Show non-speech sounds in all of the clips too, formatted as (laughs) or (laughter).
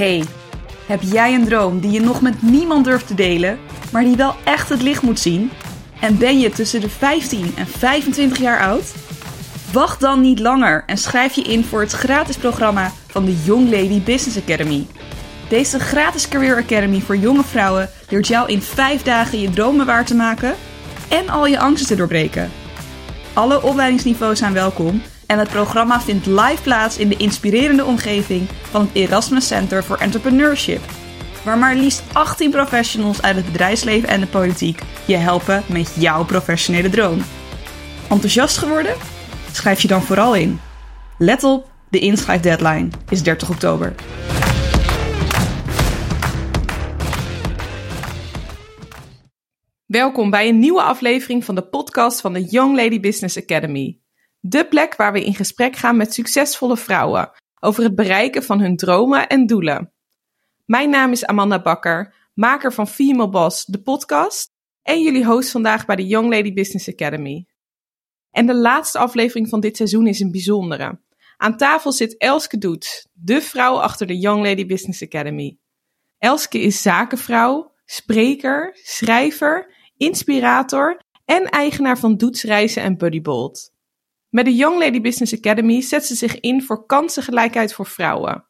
Hey, heb jij een droom die je nog met niemand durft te delen, maar die wel echt het licht moet zien? En ben je tussen de 15 en 25 jaar oud? Wacht dan niet langer en schrijf je in voor het gratis programma van de Young Lady Business Academy. Deze gratis Career Academy voor jonge vrouwen leert jou in 5 dagen je dromen waar te maken en al je angsten te doorbreken. Alle opleidingsniveaus zijn welkom en het programma vindt live plaats in de inspirerende omgeving van het Erasmus Center for Entrepreneurship, waar maar liefst 18 professionals uit het bedrijfsleven en de politiek je helpen met jouw professionele droom. Enthousiast geworden? Schrijf je dan vooral in. Let op, de inschrijfdeadline is 30 oktober. Welkom bij een nieuwe aflevering van de podcast van de Young Lady Business Academy. De plek waar we in gesprek gaan met succesvolle vrouwen over het bereiken van hun dromen en doelen. Mijn naam is Amanda Bakker, maker van Female Boss, de podcast, en jullie host vandaag bij de Young Lady Business Academy. En de laatste aflevering van dit seizoen is een bijzondere. Aan tafel zit Elske Doets, de vrouw achter de Young Lady Business Academy. Elske is zakenvrouw, spreker, schrijver, inspirator en eigenaar van Doets Reizen en Buddybolt. Met de Young Lady Business Academy zet ze zich in voor kansengelijkheid voor vrouwen.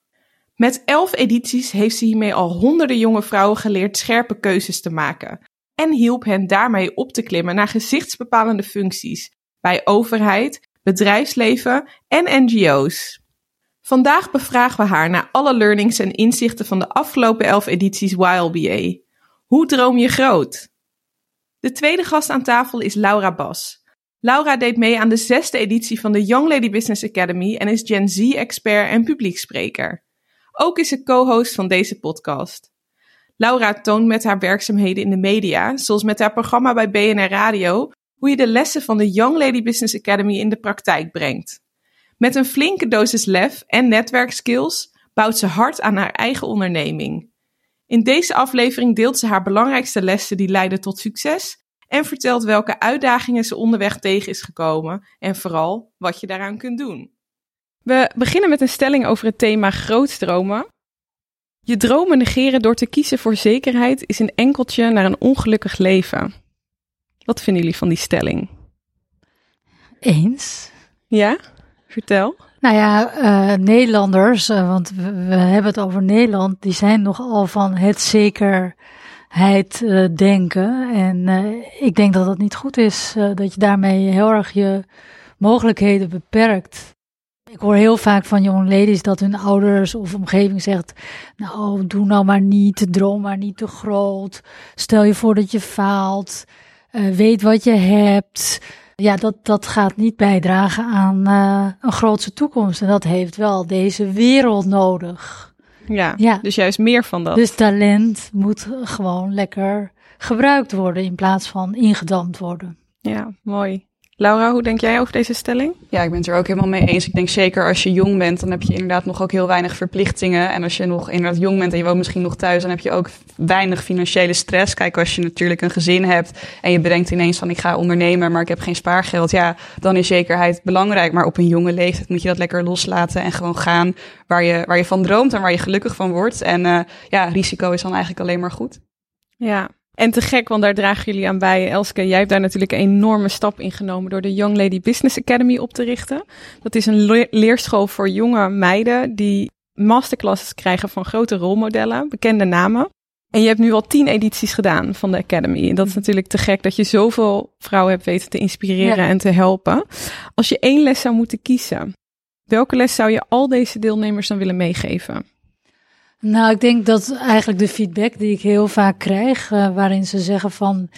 Met elf edities heeft ze hiermee al honderden jonge vrouwen geleerd scherpe keuzes te maken en hielp hen daarmee op te klimmen naar gezichtsbepalende functies bij overheid, bedrijfsleven en NGO's. Vandaag bevragen we haar naar alle learnings en inzichten van de afgelopen elf edities YLBA. Hoe droom je groot? De tweede gast aan tafel is Laura Bas. Laura deed mee aan de zesde editie van de Young Lady Business Academy en is Gen Z-expert en publiekspreker. Ook is ze co-host van deze podcast. Laura toont met haar werkzaamheden in de media, zoals met haar programma bij BNR Radio, hoe je de lessen van de Young Lady Business Academy in de praktijk brengt. Met een flinke dosis lef en netwerkskills bouwt ze hard aan haar eigen onderneming. In deze aflevering deelt ze haar belangrijkste lessen die leiden tot succes en vertelt welke uitdagingen ze onderweg tegen is gekomen en vooral wat je daaraan kunt doen. We beginnen met een stelling over het thema grootstromen. Je dromen negeren door te kiezen voor zekerheid is een enkeltje naar een ongelukkig leven. Wat vinden jullie van die stelling? Eens. Ja, vertel. Nou ja, uh, Nederlanders, uh, want we, we, hebben het over Nederland, die zijn nogal van het uh, denken. En ik denk dat dat niet goed is, dat je daarmee heel erg je mogelijkheden beperkt. Ik hoor heel vaak van jonge ladies dat hun ouders of omgeving zegt: Nou, doe nou maar niet, droom maar niet te groot. Stel je voor dat je faalt. weet wat je hebt ja, dat, dat gaat niet bijdragen aan een grootse toekomst. En dat heeft wel deze wereld nodig. Ja, ja, dus juist meer van dat. Dus talent moet gewoon lekker gebruikt worden in plaats van ingedampt worden. Ja, mooi. Laura, hoe denk jij over deze stelling? Ja, ik ben het er ook helemaal mee eens. Ik denk zeker als je jong bent, dan heb je inderdaad nog ook heel weinig verplichtingen. En als je nog inderdaad jong bent en je woont misschien nog thuis, dan heb je ook weinig financiële stress. Kijk, als je natuurlijk een gezin hebt en je bedenkt ineens van ik ga ondernemen, maar ik heb geen spaargeld. Ja, dan is zekerheid belangrijk. Maar op een jonge leeftijd moet je dat lekker loslaten en gewoon gaan waar je, waar je van droomt en waar je gelukkig van wordt. En uh, ja, risico is dan eigenlijk alleen maar goed. Ja, en te gek, want daar dragen jullie aan bij. Elske, jij hebt daar natuurlijk een enorme stap in genomen door de Young Lady Business Academy op te richten. Dat is een leerschool voor jonge meiden die masterclasses krijgen van grote rolmodellen, bekende namen. En je hebt nu al tien edities gedaan van de Academy. En dat is natuurlijk te gek dat je zoveel vrouwen hebt weten te inspireren en te helpen. Als je één les zou moeten kiezen, welke les zou je al deze deelnemers dan willen meegeven? Nou, ik denk dat eigenlijk de feedback die ik heel vaak krijg, uh, waarin ze zeggen van,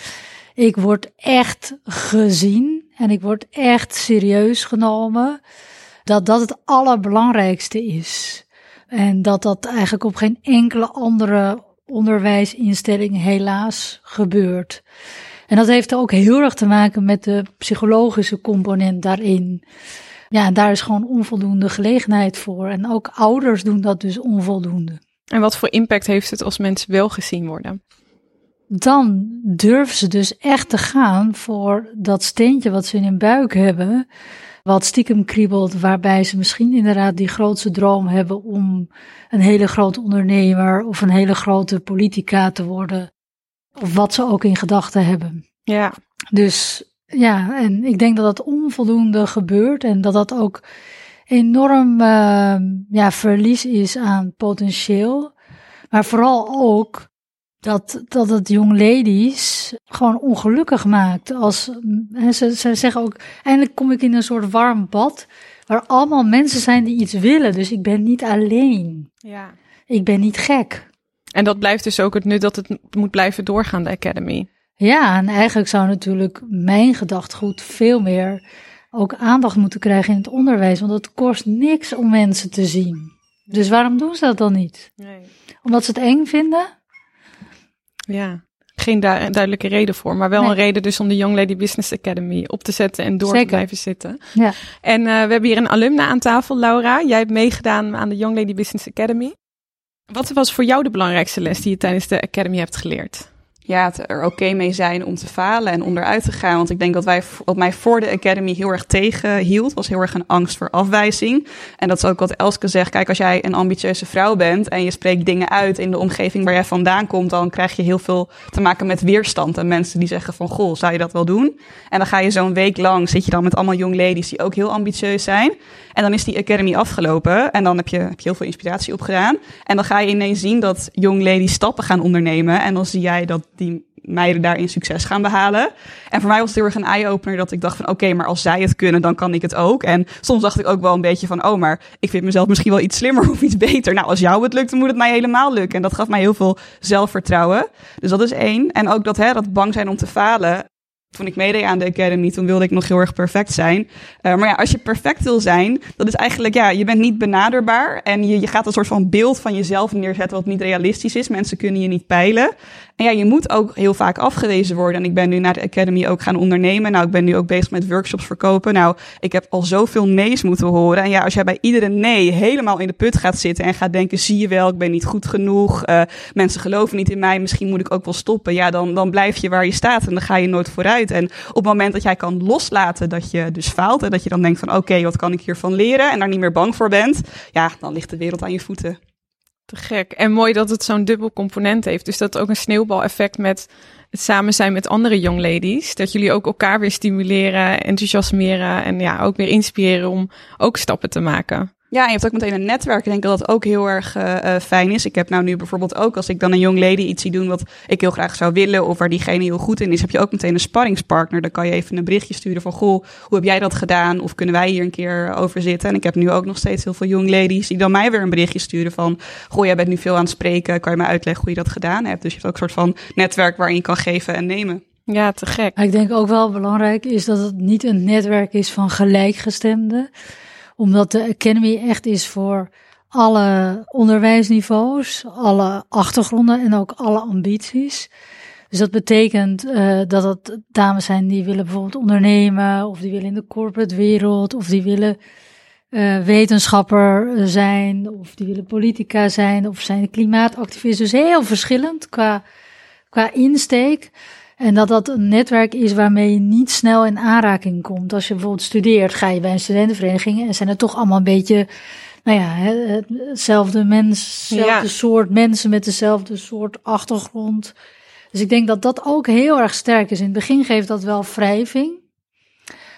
ik word echt gezien en ik word echt serieus genomen, dat dat het allerbelangrijkste is. En dat dat eigenlijk op geen enkele andere onderwijsinstelling helaas gebeurt. En dat heeft ook heel erg te maken met de psychologische component daarin. Ja, daar is gewoon onvoldoende gelegenheid voor. En ook ouders doen dat dus onvoldoende. En wat voor impact heeft het als mensen wel gezien worden? Dan durven ze dus echt te gaan voor dat steentje wat ze in hun buik hebben. wat stiekem kriebelt, waarbij ze misschien inderdaad die grootste droom hebben om een hele grote ondernemer of een hele grote politica te worden. Of wat ze ook in gedachten hebben. Ja. Dus ja, en ik denk dat dat onvoldoende gebeurt en dat dat ook enorm uh, ja, verlies is aan potentieel. Maar vooral ook dat, dat het jong ladies gewoon ongelukkig maakt. Als, hè, ze, ze zeggen ook, eindelijk kom ik in een soort warm bad, waar allemaal mensen zijn die iets willen. Dus ik ben niet alleen. Ja. Ik ben niet gek. En dat blijft dus ook het nut dat het moet blijven doorgaan, de Academy. Ja, en eigenlijk zou natuurlijk mijn gedachtegoed veel meer ook aandacht moeten krijgen in het onderwijs. Want het kost niks om mensen te zien. Dus waarom doen ze dat dan niet? Nee. Omdat ze het eng vinden? Ja, geen du duidelijke reden voor, maar wel Nee. een reden dus om de Young Lady Business Academy op te zetten en door te blijven zitten. Ja. En eh, we hebben hier een alumna aan tafel, Laura. Jij hebt meegedaan aan de Young Lady Business Academy. Wat was voor jou de belangrijkste les die je tijdens de Academy hebt geleerd? Ja, er oké mee zijn om te falen en om eruit te gaan. Want ik denk dat wij, wat mij voor de Academy heel erg tegenhield, was heel erg een angst voor afwijzing. En dat is ook wat Elske zegt. Kijk, als jij een ambitieuze vrouw bent en je spreekt dingen uit in de omgeving waar jij vandaan komt, dan krijg je heel veel te maken met weerstand. En mensen die zeggen van, goh, zou je dat wel doen? En dan ga je zo'n week lang, zit je dan met allemaal young ladies die ook heel ambitieus zijn. En dan is die Academy afgelopen en dan heb je, heb je heel veel inspiratie opgedaan. En dan ga je ineens zien dat young ladies stappen gaan ondernemen. En dan zie jij dat die meiden daarin succes gaan behalen. En voor mij was het heel erg een eye-opener dat ik dacht van oké, maar als zij het kunnen, dan kan ik het ook. En soms dacht ik ook wel een beetje van oh, maar ik vind mezelf misschien wel iets slimmer (laughs) of iets beter. Nou, als jou het lukt, dan moet het mij helemaal lukken. En dat gaf mij heel veel zelfvertrouwen. Dus dat is één. En ook dat, hè, dat bang zijn om te falen. Toen ik meedeed aan de Academy, toen wilde ik nog heel erg perfect zijn. Uh, maar ja, als je perfect wil zijn, dat is eigenlijk, ja, je bent niet benaderbaar. En je, je gaat een soort van beeld van jezelf neerzetten wat niet realistisch is. Mensen kunnen je niet peilen. Ja, je moet ook heel vaak afgewezen worden. En ik ben nu naar de Academy ook gaan ondernemen. Nou, ik ben nu ook bezig met workshops verkopen. Nou, ik heb al zoveel nee's moeten horen. En ja, als jij bij iedere nee helemaal in de put gaat zitten en gaat denken, zie je wel, ik ben niet goed genoeg. Uh, mensen geloven niet in mij, misschien moet ik ook wel stoppen. Ja, dan, dan blijf je waar je staat en dan ga je nooit vooruit. En op het moment dat jij kan loslaten dat je dus faalt en dat je dan denkt van oké, wat kan ik hiervan leren en daar niet meer bang voor bent, ja, dan ligt de wereld aan je voeten. Te gek. En mooi dat het zo'n dubbel component heeft. Dus dat ook een sneeuwbaleffect met het samen zijn met andere young ladies. Dat jullie ook elkaar weer stimuleren, enthousiasmeren en ja, ook weer inspireren om ook stappen te maken. Ja, en je hebt ook meteen een netwerk. Ik denk dat dat ook heel erg uh, uh, fijn is. Ik heb nou nu bijvoorbeeld ook, als ik dan een young lady iets zie doen wat ik heel graag zou willen, of waar diegene heel goed in is, heb je ook meteen een sparringspartner. Dan kan je even een berichtje sturen van, goh, hoe heb jij dat gedaan? Of kunnen wij hier een keer over zitten? En ik heb nu ook nog steeds heel veel young ladies die dan mij weer een berichtje sturen van, goh, jij bent nu veel aan het spreken, kan je mij uitleggen hoe je dat gedaan hebt? Dus je hebt ook een soort van netwerk waarin je kan geven en nemen. Ja, te gek. Ik denk ook wel belangrijk is dat het niet een netwerk is van gelijkgestemden omdat de Academy echt is voor alle onderwijsniveaus, alle achtergronden en ook alle ambities. Dus dat betekent uh, dat het dames zijn die willen bijvoorbeeld ondernemen, of die willen in de corporate wereld, of die willen uh, wetenschapper zijn, of die willen politica zijn, of zijn klimaatactivist. Dus heel verschillend qua, qua insteek. En dat dat een netwerk is waarmee je niet snel in aanraking komt. Als je bijvoorbeeld studeert, ga je bij een studentenvereniging en zijn er toch allemaal een beetje, nou ja, hetzelfde mens, hetzelfde ja. soort mensen met dezelfde soort achtergrond. Dus ik denk dat dat ook heel erg sterk is. In het begin geeft dat wel wrijving.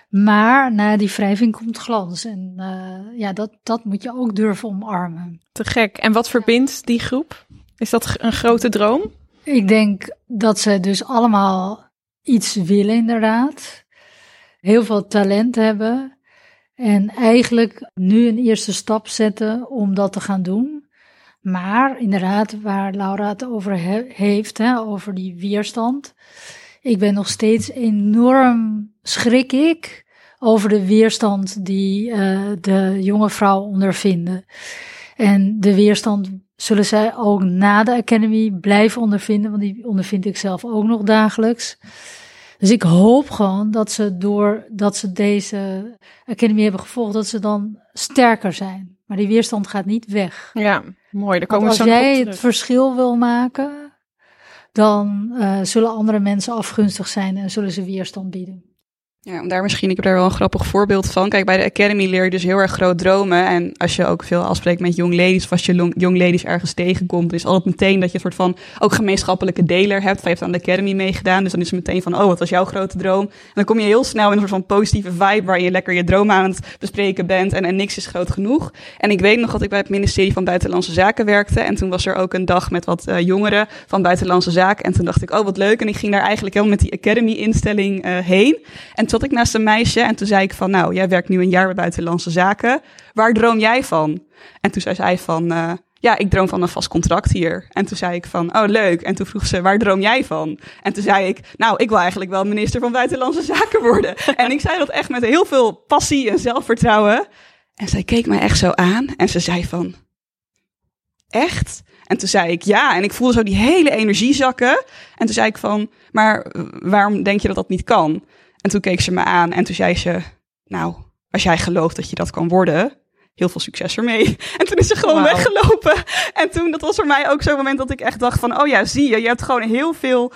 Maar na die wrijving komt glans. En uh, ja, dat, dat moet je ook durven omarmen. Te gek. En wat verbindt die groep? Is dat een grote droom? Ik denk dat ze dus allemaal iets willen, inderdaad. Heel veel talent hebben. En eigenlijk nu een eerste stap zetten om dat te gaan doen. Maar inderdaad, waar Laura het over he heeft, hè, over die weerstand. Ik ben nog steeds enorm schrik ik over de weerstand die uh, de jonge vrouwen ondervinden. En de weerstand zullen zij ook na de Academy blijven ondervinden, want die ondervind ik zelf ook nog dagelijks. Dus ik hoop gewoon dat ze door dat ze deze Academy hebben gevolgd, dat ze dan sterker zijn. Maar die weerstand gaat niet weg. Ja, mooi. Daar komen want als jij het verschil wil maken, dan uh, zullen andere mensen afgunstig zijn en zullen ze weerstand bieden. Ja, en daar misschien, ik heb daar wel een grappig voorbeeld van. Kijk, bij de Academy leer je dus heel erg groot dromen. En als je ook veel afspreekt met young ladies, of als je young ladies ergens tegenkomt, is altijd meteen dat je een soort van ook gemeenschappelijke deler hebt. Van je hebt aan de Academy meegedaan, dus dan is het meteen van, oh, wat was jouw grote droom? En dan kom je heel snel in een soort van positieve vibe, waar je lekker je droom aan het bespreken bent en, en niks is groot genoeg. En ik weet nog dat ik bij het ministerie van Buitenlandse Zaken werkte. En toen was er ook een dag met wat uh, jongeren van Buitenlandse Zaken. En toen dacht ik, oh, wat leuk. En ik ging daar eigenlijk helemaal met die Academy-instelling uh, heen. En zat ik naast een meisje en toen zei ik van, nou, jij werkt nu een jaar bij Buitenlandse Zaken. Waar droom jij van? En toen zei zij van, uh, ja, ik droom van een vast contract hier. En toen zei ik van, oh leuk. En toen vroeg ze, waar droom jij van? En toen zei ik, nou, ik wil eigenlijk wel minister van Buitenlandse (laughs) Zaken worden. en ik zei dat echt met heel veel passie en zelfvertrouwen. En zij keek mij echt zo aan en ze zei van, echt? En toen zei ik ja. En ik voelde zo die hele energie zakken. En toen zei ik van, maar waarom denk je dat dat niet kan? En toen keek ze me aan en toen zei ze, nou, als jij gelooft dat je dat kan worden, heel veel succes ermee. (laughs) En toen is ze gewoon wow. weggelopen. En toen, dat was voor mij ook zo'n moment dat ik echt dacht van, oh ja, zie je, je hebt gewoon heel veel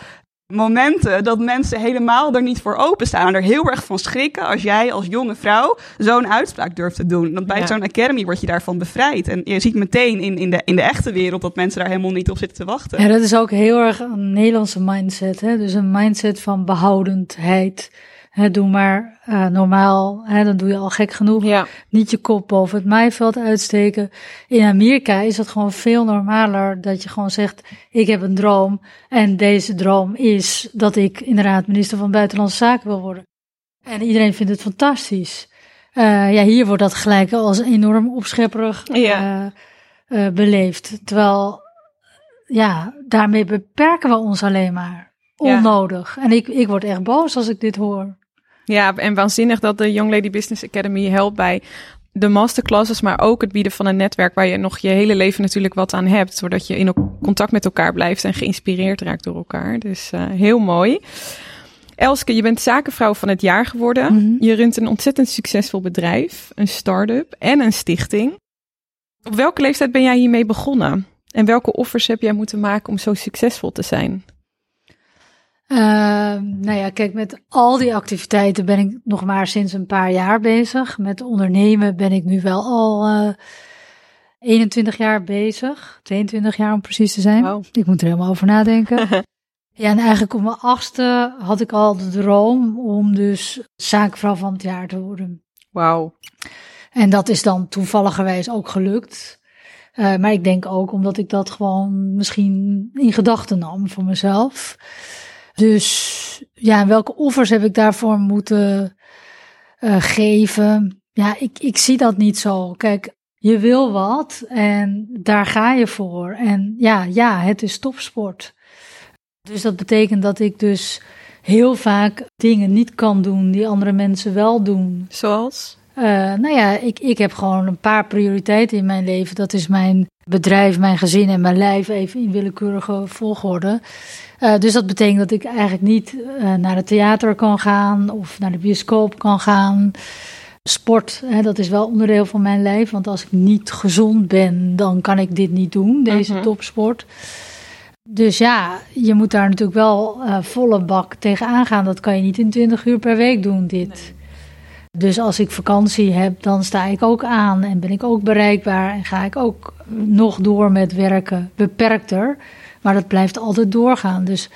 momenten dat mensen helemaal er niet voor openstaan en er heel erg van schrikken als jij als jonge vrouw zo'n uitspraak durft te doen. Want bij ja. zo'n academy word je daarvan bevrijd. En je ziet meteen in, in, de, in de echte wereld dat mensen daar helemaal niet op zitten te wachten. Ja, dat is ook heel erg een Nederlandse mindset. Hè? Dus een mindset van behoudendheid. He, doe maar uh, normaal, he, dan doe je al gek genoeg. Ja. Niet je kop boven het maaiveld uitsteken. In Amerika is het gewoon veel normaler dat je gewoon zegt: Ik heb een droom. En deze droom is dat ik inderdaad minister van Buitenlandse Zaken wil worden. En iedereen vindt het fantastisch. Uh, ja, hier wordt dat gelijk als enorm opschepperig ja. uh, beleefd. Terwijl, ja, daarmee beperken we ons alleen maar. Onnodig. Ja. En ik, ik word echt boos als ik dit hoor. Ja, en waanzinnig dat de Young Lady Business Academy helpt bij de masterclasses, maar ook het bieden van een netwerk waar je nog je hele leven natuurlijk wat aan hebt, zodat je in contact met elkaar blijft en geïnspireerd raakt door elkaar. Dus uh, heel mooi. Elske, je bent zakenvrouw van het jaar geworden. Mhm. Je runt een ontzettend succesvol bedrijf, een start-up en een stichting. Op welke leeftijd ben jij hiermee begonnen? En welke offers heb jij moeten maken om zo succesvol te zijn? Uh, nou ja, kijk, met al die activiteiten ben ik nog maar sinds een paar jaar bezig. Met ondernemen ben ik nu wel al uh, 21 jaar bezig. 22 jaar om precies te zijn. Wow. Ik moet er helemaal over nadenken. (laughs) ja, en eigenlijk op mijn achtste had ik al de droom om dus zaakvrouw van het jaar te worden. Wauw. En dat is dan toevalligerwijs ook gelukt. Uh, maar ik denk ook omdat ik dat gewoon misschien in gedachten nam voor mezelf. Dus ja, welke offers heb ik daarvoor moeten uh, geven? Ja, ik, ik zie dat niet zo. Kijk, je wil wat en daar ga je voor. En ja, ja, het is topsport. Dus dat betekent dat ik dus heel vaak dingen niet kan doen die andere mensen wel doen. Zoals? Uh, nou ja, ik, ik heb gewoon een paar prioriteiten in mijn leven. Dat is mijn bedrijf, mijn gezin en mijn lijf even in willekeurige volgorde. Uh, dus dat betekent dat ik eigenlijk niet uh, naar het theater kan gaan of naar de bioscoop kan gaan. Sport, hè, dat is wel onderdeel van mijn lijf. Want als ik niet gezond ben, dan kan ik dit niet doen, deze Mhm. topsport. Dus ja, je moet daar natuurlijk wel uh, volle bak tegenaan gaan. Dat kan je niet in 20 uur per week doen, dit. Dus als ik vakantie heb, dan sta ik ook aan en ben ik ook bereikbaar en ga ik ook nog door met werken, beperkter. Maar dat blijft altijd doorgaan. Dus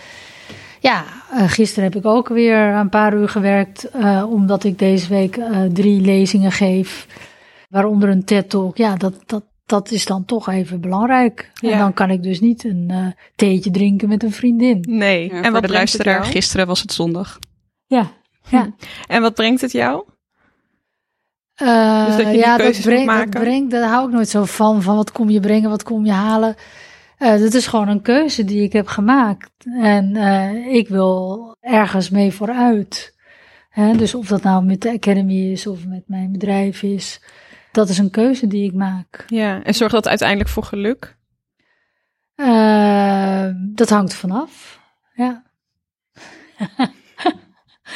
ja, uh, gisteren heb ik ook weer een paar uur gewerkt, uh, omdat ik deze week uh, drie lezingen geef, waaronder een TED-talk. Ja, dat, dat, dat is dan toch even belangrijk. Ja. En dan kan ik dus niet een theetje drinken met een vriendin. Nee. Ja, en wat de brengt het luisteraar, jou? gisteren was het zondag. Ja, ja. En wat brengt het jou? Uh, Dus dat je die ja, keuzes dat brengt, dat brengt, daar hou ik nooit zo van. Van wat kom je brengen, wat kom je halen. Uh, dat is gewoon een keuze die ik heb gemaakt. En uh, ik wil ergens mee vooruit. Hè, dus of dat nou met de Academy is of met mijn bedrijf is. Dat is een keuze die ik maak. Ja, en zorgt dat uiteindelijk voor geluk? Dat hangt vanaf. Ja. (laughs)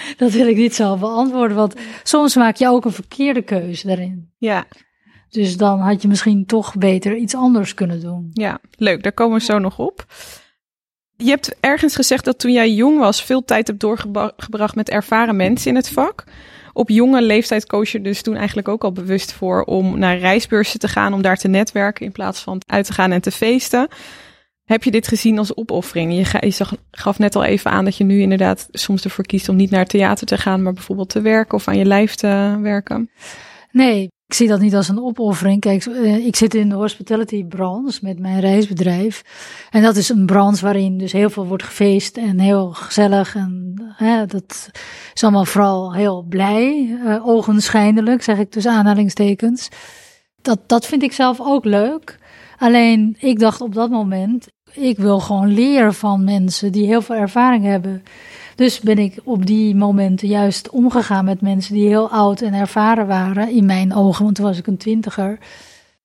(laughs) dat wil ik niet zo beantwoorden, want soms maak je ook een verkeerde keuze daarin. Ja, Dus dan had je misschien toch beter iets anders kunnen doen. ja, leuk. Daar komen we zo nog op. Je hebt ergens gezegd dat toen jij jong was, veel tijd hebt doorgebracht met ervaren mensen in het vak. Op jonge leeftijd koos je dus toen eigenlijk ook al bewust voor om naar reisbeurzen te gaan, om daar te netwerken in plaats van uit te gaan en te feesten. Heb je dit gezien als opoffering? Je, gaf net al even aan dat je nu inderdaad soms ervoor kiest om niet naar theater te gaan, maar bijvoorbeeld te werken of aan je lijf te werken. Nee, ik zie dat niet als een opoffering. Kijk, eh, ik zit in de hospitality branche met mijn reisbedrijf. En dat is een branche waarin dus heel veel wordt gefeest en heel gezellig. En hè, dat is allemaal vooral heel blij, uh, ogenschijnlijk, zeg ik tussen aanhalingstekens. Dat, dat vind ik zelf ook leuk. Alleen ik dacht op dat moment, ik wil gewoon leren van mensen die heel veel ervaring hebben. Dus ben ik op die momenten juist omgegaan met mensen die heel oud en ervaren waren, in mijn ogen, want toen was ik een twintiger.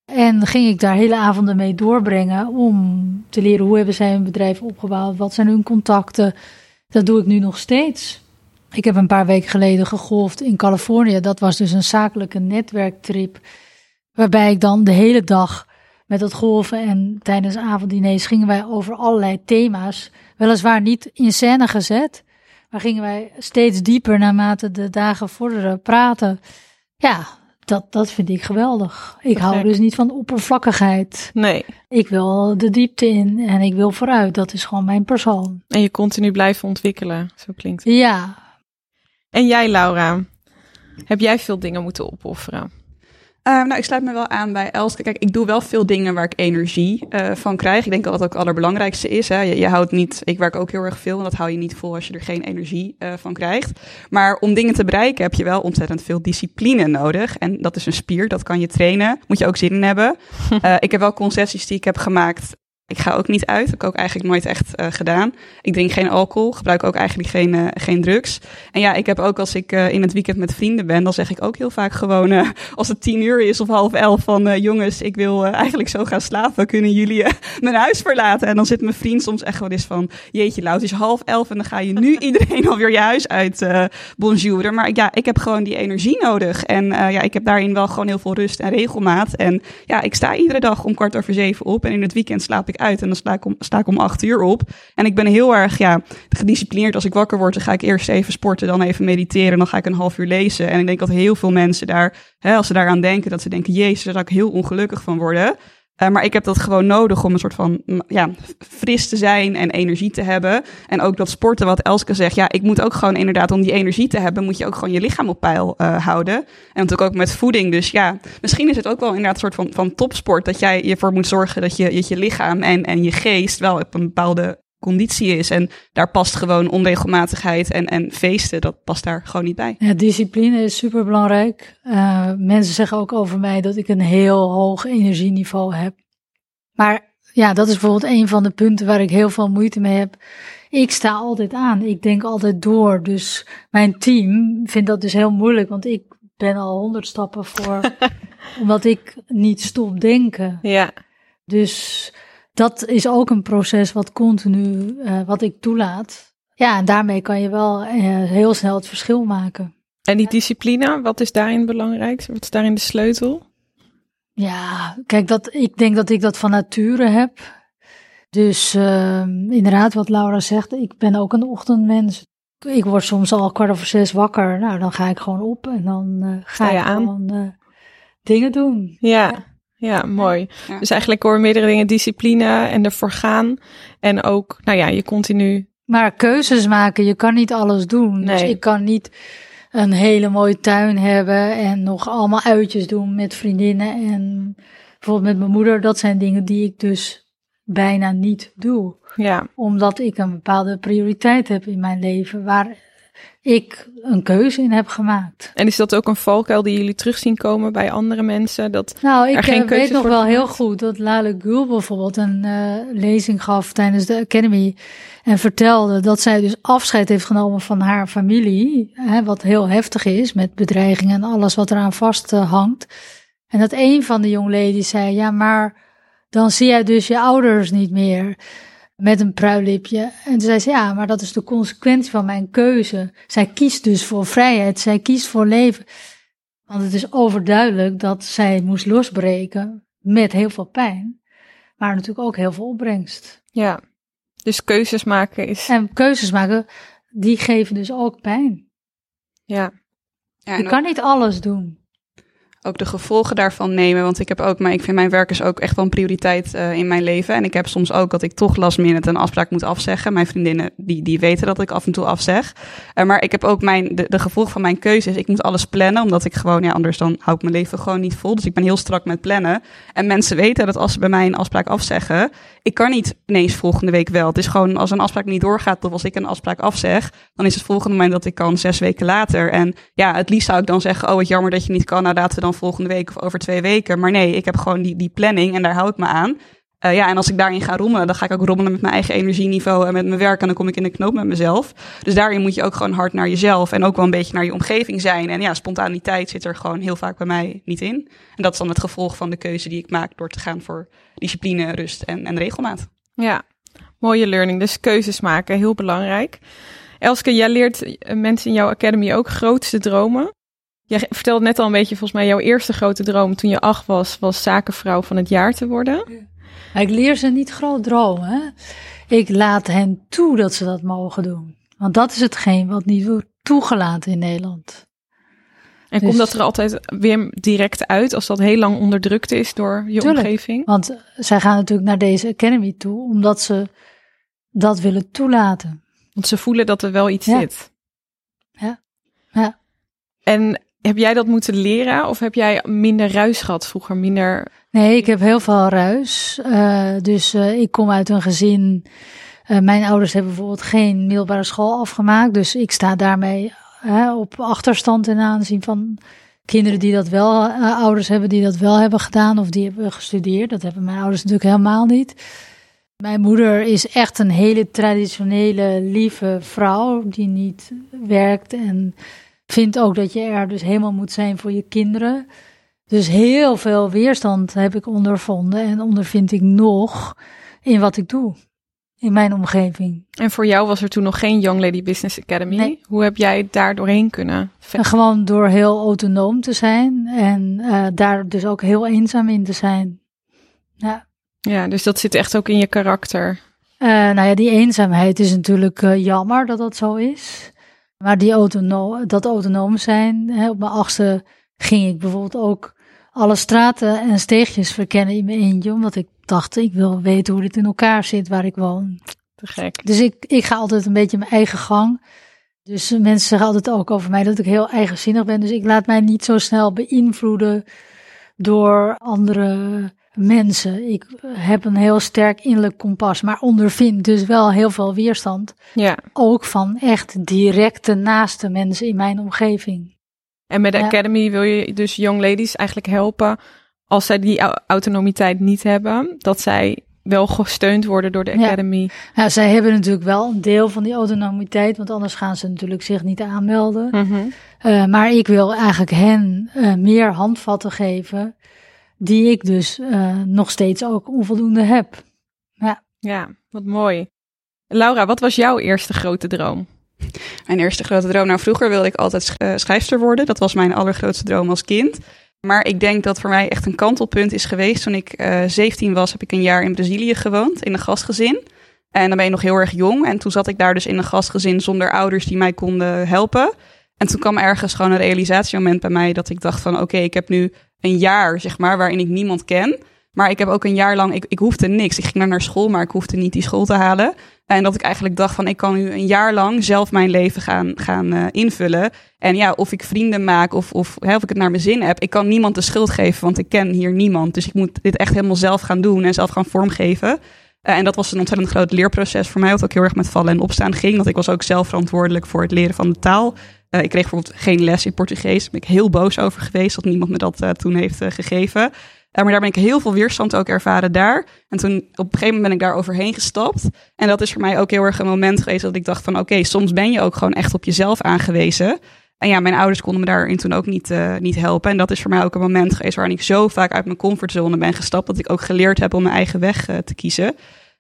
En ging ik daar hele avonden mee doorbrengen om te leren hoe hebben zij hun bedrijf opgebouwd, wat zijn hun contacten. Dat doe ik nu nog steeds. Ik heb een paar weken geleden gegolfd in Californië. Dat was dus een zakelijke netwerktrip. Waarbij ik dan de hele dag met het golven en tijdens avonddiners gingen wij over allerlei thema's. Weliswaar niet in scène gezet, maar gingen wij steeds dieper naarmate de dagen vorderen praten. Ja, dat, dat vind ik geweldig. Ik hou dus niet van oppervlakkigheid. Nee. Ik wil de diepte in en ik wil vooruit. Dat is gewoon mijn persoon. En je continu blijven ontwikkelen, zo klinkt het. Ja. En jij, Laura, heb jij veel dingen moeten opofferen? Uh, nou, ik sluit me wel aan bij Elske. Kijk, ik doe wel veel dingen waar ik energie uh, van krijg. Ik denk dat dat ook het allerbelangrijkste is. Hè. Je, je, houdt niet, ik werk ook heel erg veel en dat hou je niet vol als je er geen energie uh, van krijgt. Maar om dingen te bereiken heb je wel ontzettend veel discipline nodig. En dat is een spier, dat kan je trainen. Moet je ook zin in hebben. (laughs) ik heb wel concessies die ik heb gemaakt ik ga ook niet uit. Dat heb ik ook eigenlijk nooit echt uh, gedaan. Ik drink geen alcohol, gebruik ook eigenlijk geen, uh, geen drugs. En ja, ik heb ook als ik uh, in het weekend met vrienden ben, dan zeg ik ook heel vaak gewoon, (laughs) als het tien uur is of half elf, van jongens, ik wil eigenlijk zo gaan slapen. Kunnen jullie (laughs) mijn huis verlaten? En dan zit mijn vriend soms echt wel eens van, jeetje Lout, het is half elf en dan ga je nu (laughs) iedereen alweer je huis uit bonjouren. Maar ja, ik heb gewoon die energie nodig. En ja, ik heb daarin wel gewoon heel veel rust en regelmaat. En ja, ik sta iedere dag om kwart over zeven op en in het weekend slaap ik uit en dan sta ik om, sta ik om acht uur op. En ik ben heel erg ja, gedisciplineerd. Als ik wakker word, dan ga ik eerst even sporten, dan even mediteren, dan ga ik een half uur lezen. En ik denk dat heel veel mensen daar, hè, als ze daaraan denken, dat ze denken, jezus, daar zou ik heel ongelukkig van worden. Uh, maar ik heb dat gewoon nodig om een soort van ja, fris te zijn en energie te hebben. En ook dat sporten, wat Elske zegt. Ja, ik moet ook gewoon inderdaad, om die energie te hebben, moet je ook gewoon je lichaam op peil uh, houden. En natuurlijk ook met voeding. Dus ja, misschien is het ook wel inderdaad een soort van, van topsport. Dat jij ervoor moet zorgen dat je, je lichaam en, en je geest wel op een bepaalde conditie is. En daar past gewoon onregelmatigheid en, en feesten, dat past daar gewoon niet bij. Ja, discipline is super belangrijk. Uh, mensen zeggen ook over mij dat ik een heel hoog energieniveau heb. Maar ja, dat is bijvoorbeeld een van de punten waar ik heel veel moeite mee heb. Ik sta altijd aan, ik denk altijd door. Dus mijn team vindt dat dus heel moeilijk, want ik ben al honderd stappen voor, (laughs) omdat ik niet stop denken. Ja. Dus dat is ook een proces wat continu, uh, wat ik toelaat. Ja, en daarmee kan je wel uh, heel snel het verschil maken. En die discipline, wat is daarin belangrijk? Wat is daarin de sleutel? Ja, kijk, dat, ik denk dat ik dat van nature heb. Dus uh, inderdaad, wat Laura zegt, ik ben ook een ochtendmens. Ik word soms al kwart over zes wakker. Nou, dan ga ik gewoon op en dan ga je aan. gewoon dingen doen. ja. Ja, mooi. Dus eigenlijk hoor meerdere dingen, discipline en ervoor gaan. En ook, nou ja, je continu... Maar keuzes maken, je kan niet alles doen. Dus nee. Dus ik kan niet een hele mooie tuin hebben en nog allemaal uitjes doen met vriendinnen. En bijvoorbeeld met mijn moeder, dat zijn dingen die ik dus bijna niet doe. Ja. Omdat ik een bepaalde prioriteit heb in mijn leven waar ik een keuze in heb gemaakt. En is dat ook een valkuil die jullie terug zien komen bij andere mensen? Dat nou, ik er geen uh, weet nog wel heel goed dat Lale Gul bijvoorbeeld een uh, lezing gaf tijdens de Academy. En vertelde dat zij dus afscheid heeft genomen van haar familie. Hè, wat heel heftig is met bedreigingen en alles wat eraan vast uh, hangt. En dat een van de jongleden zei, ja maar dan zie jij dus je ouders niet meer met een pruilipje. En toen zei ze, ja, maar dat is de consequentie van mijn keuze. Zij kiest dus voor vrijheid, zij kiest voor leven. Want het is overduidelijk dat zij moest losbreken met heel veel pijn, maar natuurlijk ook heel veel opbrengst. Ja, Dus keuzes maken is. En keuzes maken, die geven dus ook pijn. Ja. Ja, Je kan niet alles doen. Ook de gevolgen daarvan nemen. Want ik heb ook, maar ik vind mijn werk is ook echt wel een prioriteit eh, in mijn leven. En ik heb soms ook dat ik toch last minute een afspraak moet afzeggen. Mijn vriendinnen die, die weten dat ik af en toe afzeg. Eh, maar ik heb ook mijn, de, de gevolg van mijn keuze is, ik moet alles plannen. Omdat ik gewoon, ja, anders dan hou ik mijn leven gewoon niet vol. Dus ik ben heel strak met plannen. En mensen weten dat als ze bij mij een afspraak afzeggen, ik kan niet ineens volgende week wel. Het is gewoon, als een afspraak niet doorgaat, of als ik een afspraak afzeg, dan is het volgende moment dat ik kan zes weken later. En ja, het liefst zou ik dan zeggen, oh wat jammer dat je niet kan. Nou, laten we dan volgende week of over twee weken. Maar nee, ik heb gewoon die, die planning en daar hou ik me aan. Eh, ja, en als ik daarin ga rommelen, dan ga ik ook rommelen met mijn eigen energieniveau en met mijn werk. En dan kom ik in de knoop met mezelf. Dus daarin moet je ook gewoon hard naar jezelf en ook wel een beetje naar je omgeving zijn. En ja, spontaniteit zit er gewoon heel vaak bij mij niet in. En dat is dan het gevolg van de keuze die ik maak door te gaan voor discipline, rust en, en regelmaat. Ja, mooie learning. Dus keuzes maken, heel belangrijk. Elske, jij leert eh, mensen in jouw academy ook grootste dromen. Jij vertelde net al een beetje, volgens mij, jouw eerste grote droom toen je acht was, was zakenvrouw van het jaar te worden. Maar ik leer ze niet groot dromen. Ik laat hen toe dat ze dat mogen doen. Want dat is hetgeen wat niet wordt toegelaten in Nederland. En Dus- komt dat er altijd weer direct uit als dat heel lang onderdrukt is door je Tuurlijk. omgeving? Want zij gaan natuurlijk naar deze academy toe omdat ze dat willen toelaten. Want ze voelen dat er wel iets Ja. zit. Ja. Ja. En heb jij dat moeten leren of heb jij minder ruis gehad vroeger? Minder. Nee, ik heb heel veel ruis. Eh, dus eh, ik kom uit een gezin. eh, mijn ouders hebben bijvoorbeeld geen middelbare school afgemaakt. Dus ik sta daarmee op achterstand ten aanzien van kinderen die dat wel, ouders hebben die dat wel hebben gedaan of die hebben gestudeerd. Dat hebben mijn ouders natuurlijk helemaal niet. Mijn moeder is echt een hele traditionele, lieve vrouw die niet werkt en vindt ook dat je er dus helemaal moet zijn voor je kinderen. Dus heel veel weerstand heb ik ondervonden en ondervind ik nog in wat ik doe in mijn omgeving. En voor jou was er toen nog geen Young Lady Business Academy. Nee. Hoe heb jij daar doorheen kunnen? En gewoon door heel autonoom te zijn en eh, daar dus ook heel eenzaam in te zijn. Ja. Ja, dus dat zit echt ook in je karakter. Eh, nou ja, die eenzaamheid is natuurlijk eh, jammer dat dat zo is. Maar die autono dat autonoom zijn, hè, op mijn achtste ging ik bijvoorbeeld ook alle straten en steegjes verkennen in mijn eentje. Omdat ik dacht, ik wil weten hoe dit in elkaar zit waar ik woon. Te gek. Dus ik, ik ga altijd een beetje mijn eigen gang. Dus mensen zeggen altijd ook over mij dat ik heel eigenzinnig ben. Dus ik laat mij niet zo snel beïnvloeden door andere mensen. Ik heb een heel sterk innerlijk kompas, maar ondervind dus wel heel veel weerstand. Ja. Ook van echt directe naaste mensen in mijn omgeving. En met de Ja. Academy wil je dus Young Ladies eigenlijk helpen als zij die au- autonomiteit niet hebben, dat zij wel gesteund worden door de. Academy. Ja, zij hebben natuurlijk wel een deel van die autonomiteit, want anders gaan ze natuurlijk zich niet aanmelden. Mhm. Uh, maar ik wil eigenlijk hen uh, meer handvatten geven, die ik dus uh, nog steeds ook onvoldoende heb. Ja. Ja, wat mooi. Laura, wat was jouw eerste grote droom? Mijn eerste grote droom. Nou, vroeger wilde ik altijd sch- eh, schrijfster worden. Dat was mijn allergrootste droom als kind. Maar ik denk dat voor mij echt een kantelpunt is geweest. Toen ik eh 17 was, heb ik een jaar in Brazilië gewoond, in een gastgezin. En dan ben je nog heel erg jong. En toen zat ik daar dus in een gastgezin zonder ouders die mij konden helpen. En toen kwam ergens gewoon een realisatiemoment bij mij dat ik dacht van oké, ik heb nu een jaar, zeg maar, waarin ik niemand ken. Maar ik heb ook een jaar lang, ik, ik hoefde niks. Ik ging naar, naar school, maar ik hoefde niet die school te halen. En dat ik eigenlijk dacht van, ik kan nu een jaar lang zelf mijn leven gaan, gaan uh, invullen. En ja, of ik vrienden maak of, of, hè, of ik het naar mijn zin heb. Ik kan niemand de schuld geven, want ik ken hier niemand. Dus ik moet dit echt helemaal zelf gaan doen en zelf gaan vormgeven. Uh, en dat was een ontzettend groot leerproces voor mij, wat ook heel erg met vallen en opstaan ging. Want ik was ook zelf verantwoordelijk voor het leren van de taal. Uh, ik kreeg bijvoorbeeld geen les in Portugees. Daar ben ik heel boos over geweest dat niemand me dat uh, toen heeft gegeven. Maar daar ben ik heel veel weerstand ook ervaren daar. En toen op een gegeven moment ben ik daar overheen gestapt. En dat is voor mij ook heel erg een moment geweest dat ik dacht van... oké, soms ben je ook gewoon echt op jezelf aangewezen. En ja, mijn ouders konden me daarin toen ook niet, uh, niet helpen. En dat is voor mij ook een moment geweest waarin ik zo vaak uit mijn comfortzone ben gestapt... dat ik ook geleerd heb om mijn eigen weg uh, te kiezen.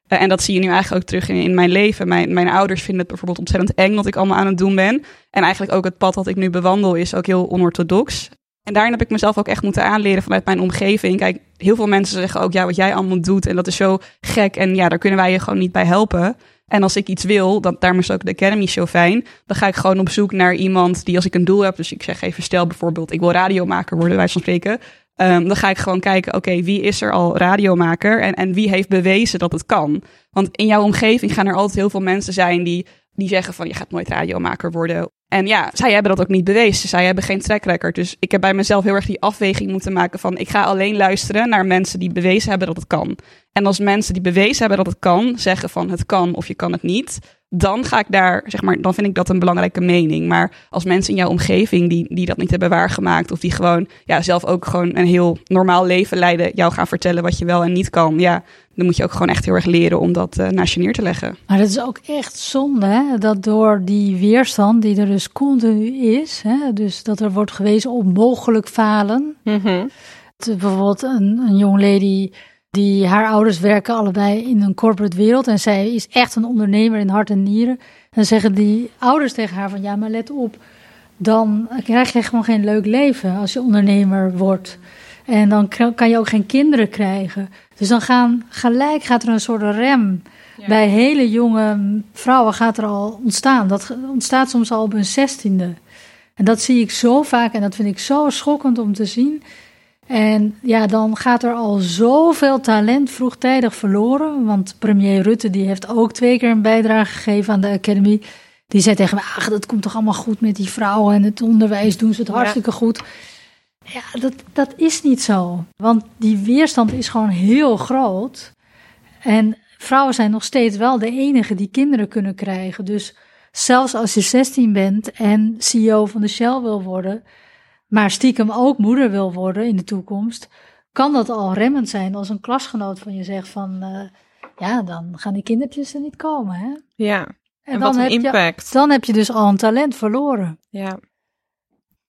Uh, en dat zie je nu eigenlijk ook terug in, in mijn leven. Mijn, mijn ouders vinden het bijvoorbeeld ontzettend eng wat ik allemaal aan het doen ben. En eigenlijk ook het pad dat ik nu bewandel is ook heel onorthodox. En daarin heb ik mezelf ook echt moeten aanleren vanuit mijn omgeving. Kijk, heel veel mensen zeggen ook, ja, wat jij allemaal doet en dat is zo gek. En ja, daar kunnen wij je gewoon niet bij helpen. En als ik iets wil, dan, daarom is ook de Academy zo fijn. Dan ga ik gewoon op zoek naar iemand die als ik een doel heb. Dus ik zeg even, stel bijvoorbeeld, ik wil radiomaker worden, wij van spreken. Um, dan ga ik gewoon kijken, oké, wie is er al radiomaker en, en wie heeft bewezen dat het kan? Want in jouw omgeving gaan er altijd heel veel mensen zijn die, die zeggen van je gaat nooit radiomaker worden. En ja, zij hebben dat ook niet bewezen. Zij hebben geen track record. Dus ik heb bij mezelf heel erg die afweging moeten maken van ik ga alleen luisteren naar mensen die bewezen hebben dat het kan. En als mensen die bewezen hebben dat het kan, zeggen van het kan of je kan het niet, dan ga ik daar, zeg maar, dan vind ik dat een belangrijke mening. Maar als mensen in jouw omgeving die, die dat niet hebben waargemaakt, of die gewoon ja, zelf ook gewoon een heel normaal leven leiden, jou gaan vertellen wat je wel en niet kan, ja, dan moet je ook gewoon echt heel erg leren om dat uh, naast je neer te leggen. Maar het is ook echt zonde, hè? dat door die weerstand die er dus continu is, hè? dus dat er wordt gewezen op mogelijk falen. Mhm. Bijvoorbeeld een, een jong lady die haar ouders werken allebei in een corporate wereld en zij is echt een ondernemer in hart en nieren. Dan zeggen die ouders tegen haar van ja, maar let op, dan krijg je gewoon geen leuk leven als je ondernemer wordt. En dan kan je ook geen kinderen krijgen. Dus dan gaan gelijk gaat er een soort rem. Bij hele jonge vrouwen gaat er al ontstaan. Dat ontstaat soms al op hun zestiende. En dat zie ik zo vaak en dat vind ik zo schokkend om te zien. En ja, dan gaat er al zoveel talent vroegtijdig verloren. Want premier Rutte die heeft ook twee keer een bijdrage gegeven aan de Academy. Die zei tegen me, ach, dat komt toch allemaal goed met die vrouwen en het onderwijs doen ze het hartstikke goed. Ja, dat, dat is niet zo. Want die weerstand is gewoon heel groot. En vrouwen zijn nog steeds wel de enige die kinderen kunnen krijgen. Dus zelfs als je 16 bent en CEO van de Shell wil worden, maar stiekem ook moeder wil worden in de toekomst, kan dat al remmend zijn als een klasgenoot van je zegt van, uh, ja, dan gaan die kindertjes er niet komen, hè? Ja. En, wat dan een heb impact. Je, dan heb je dus al een talent verloren. Ja.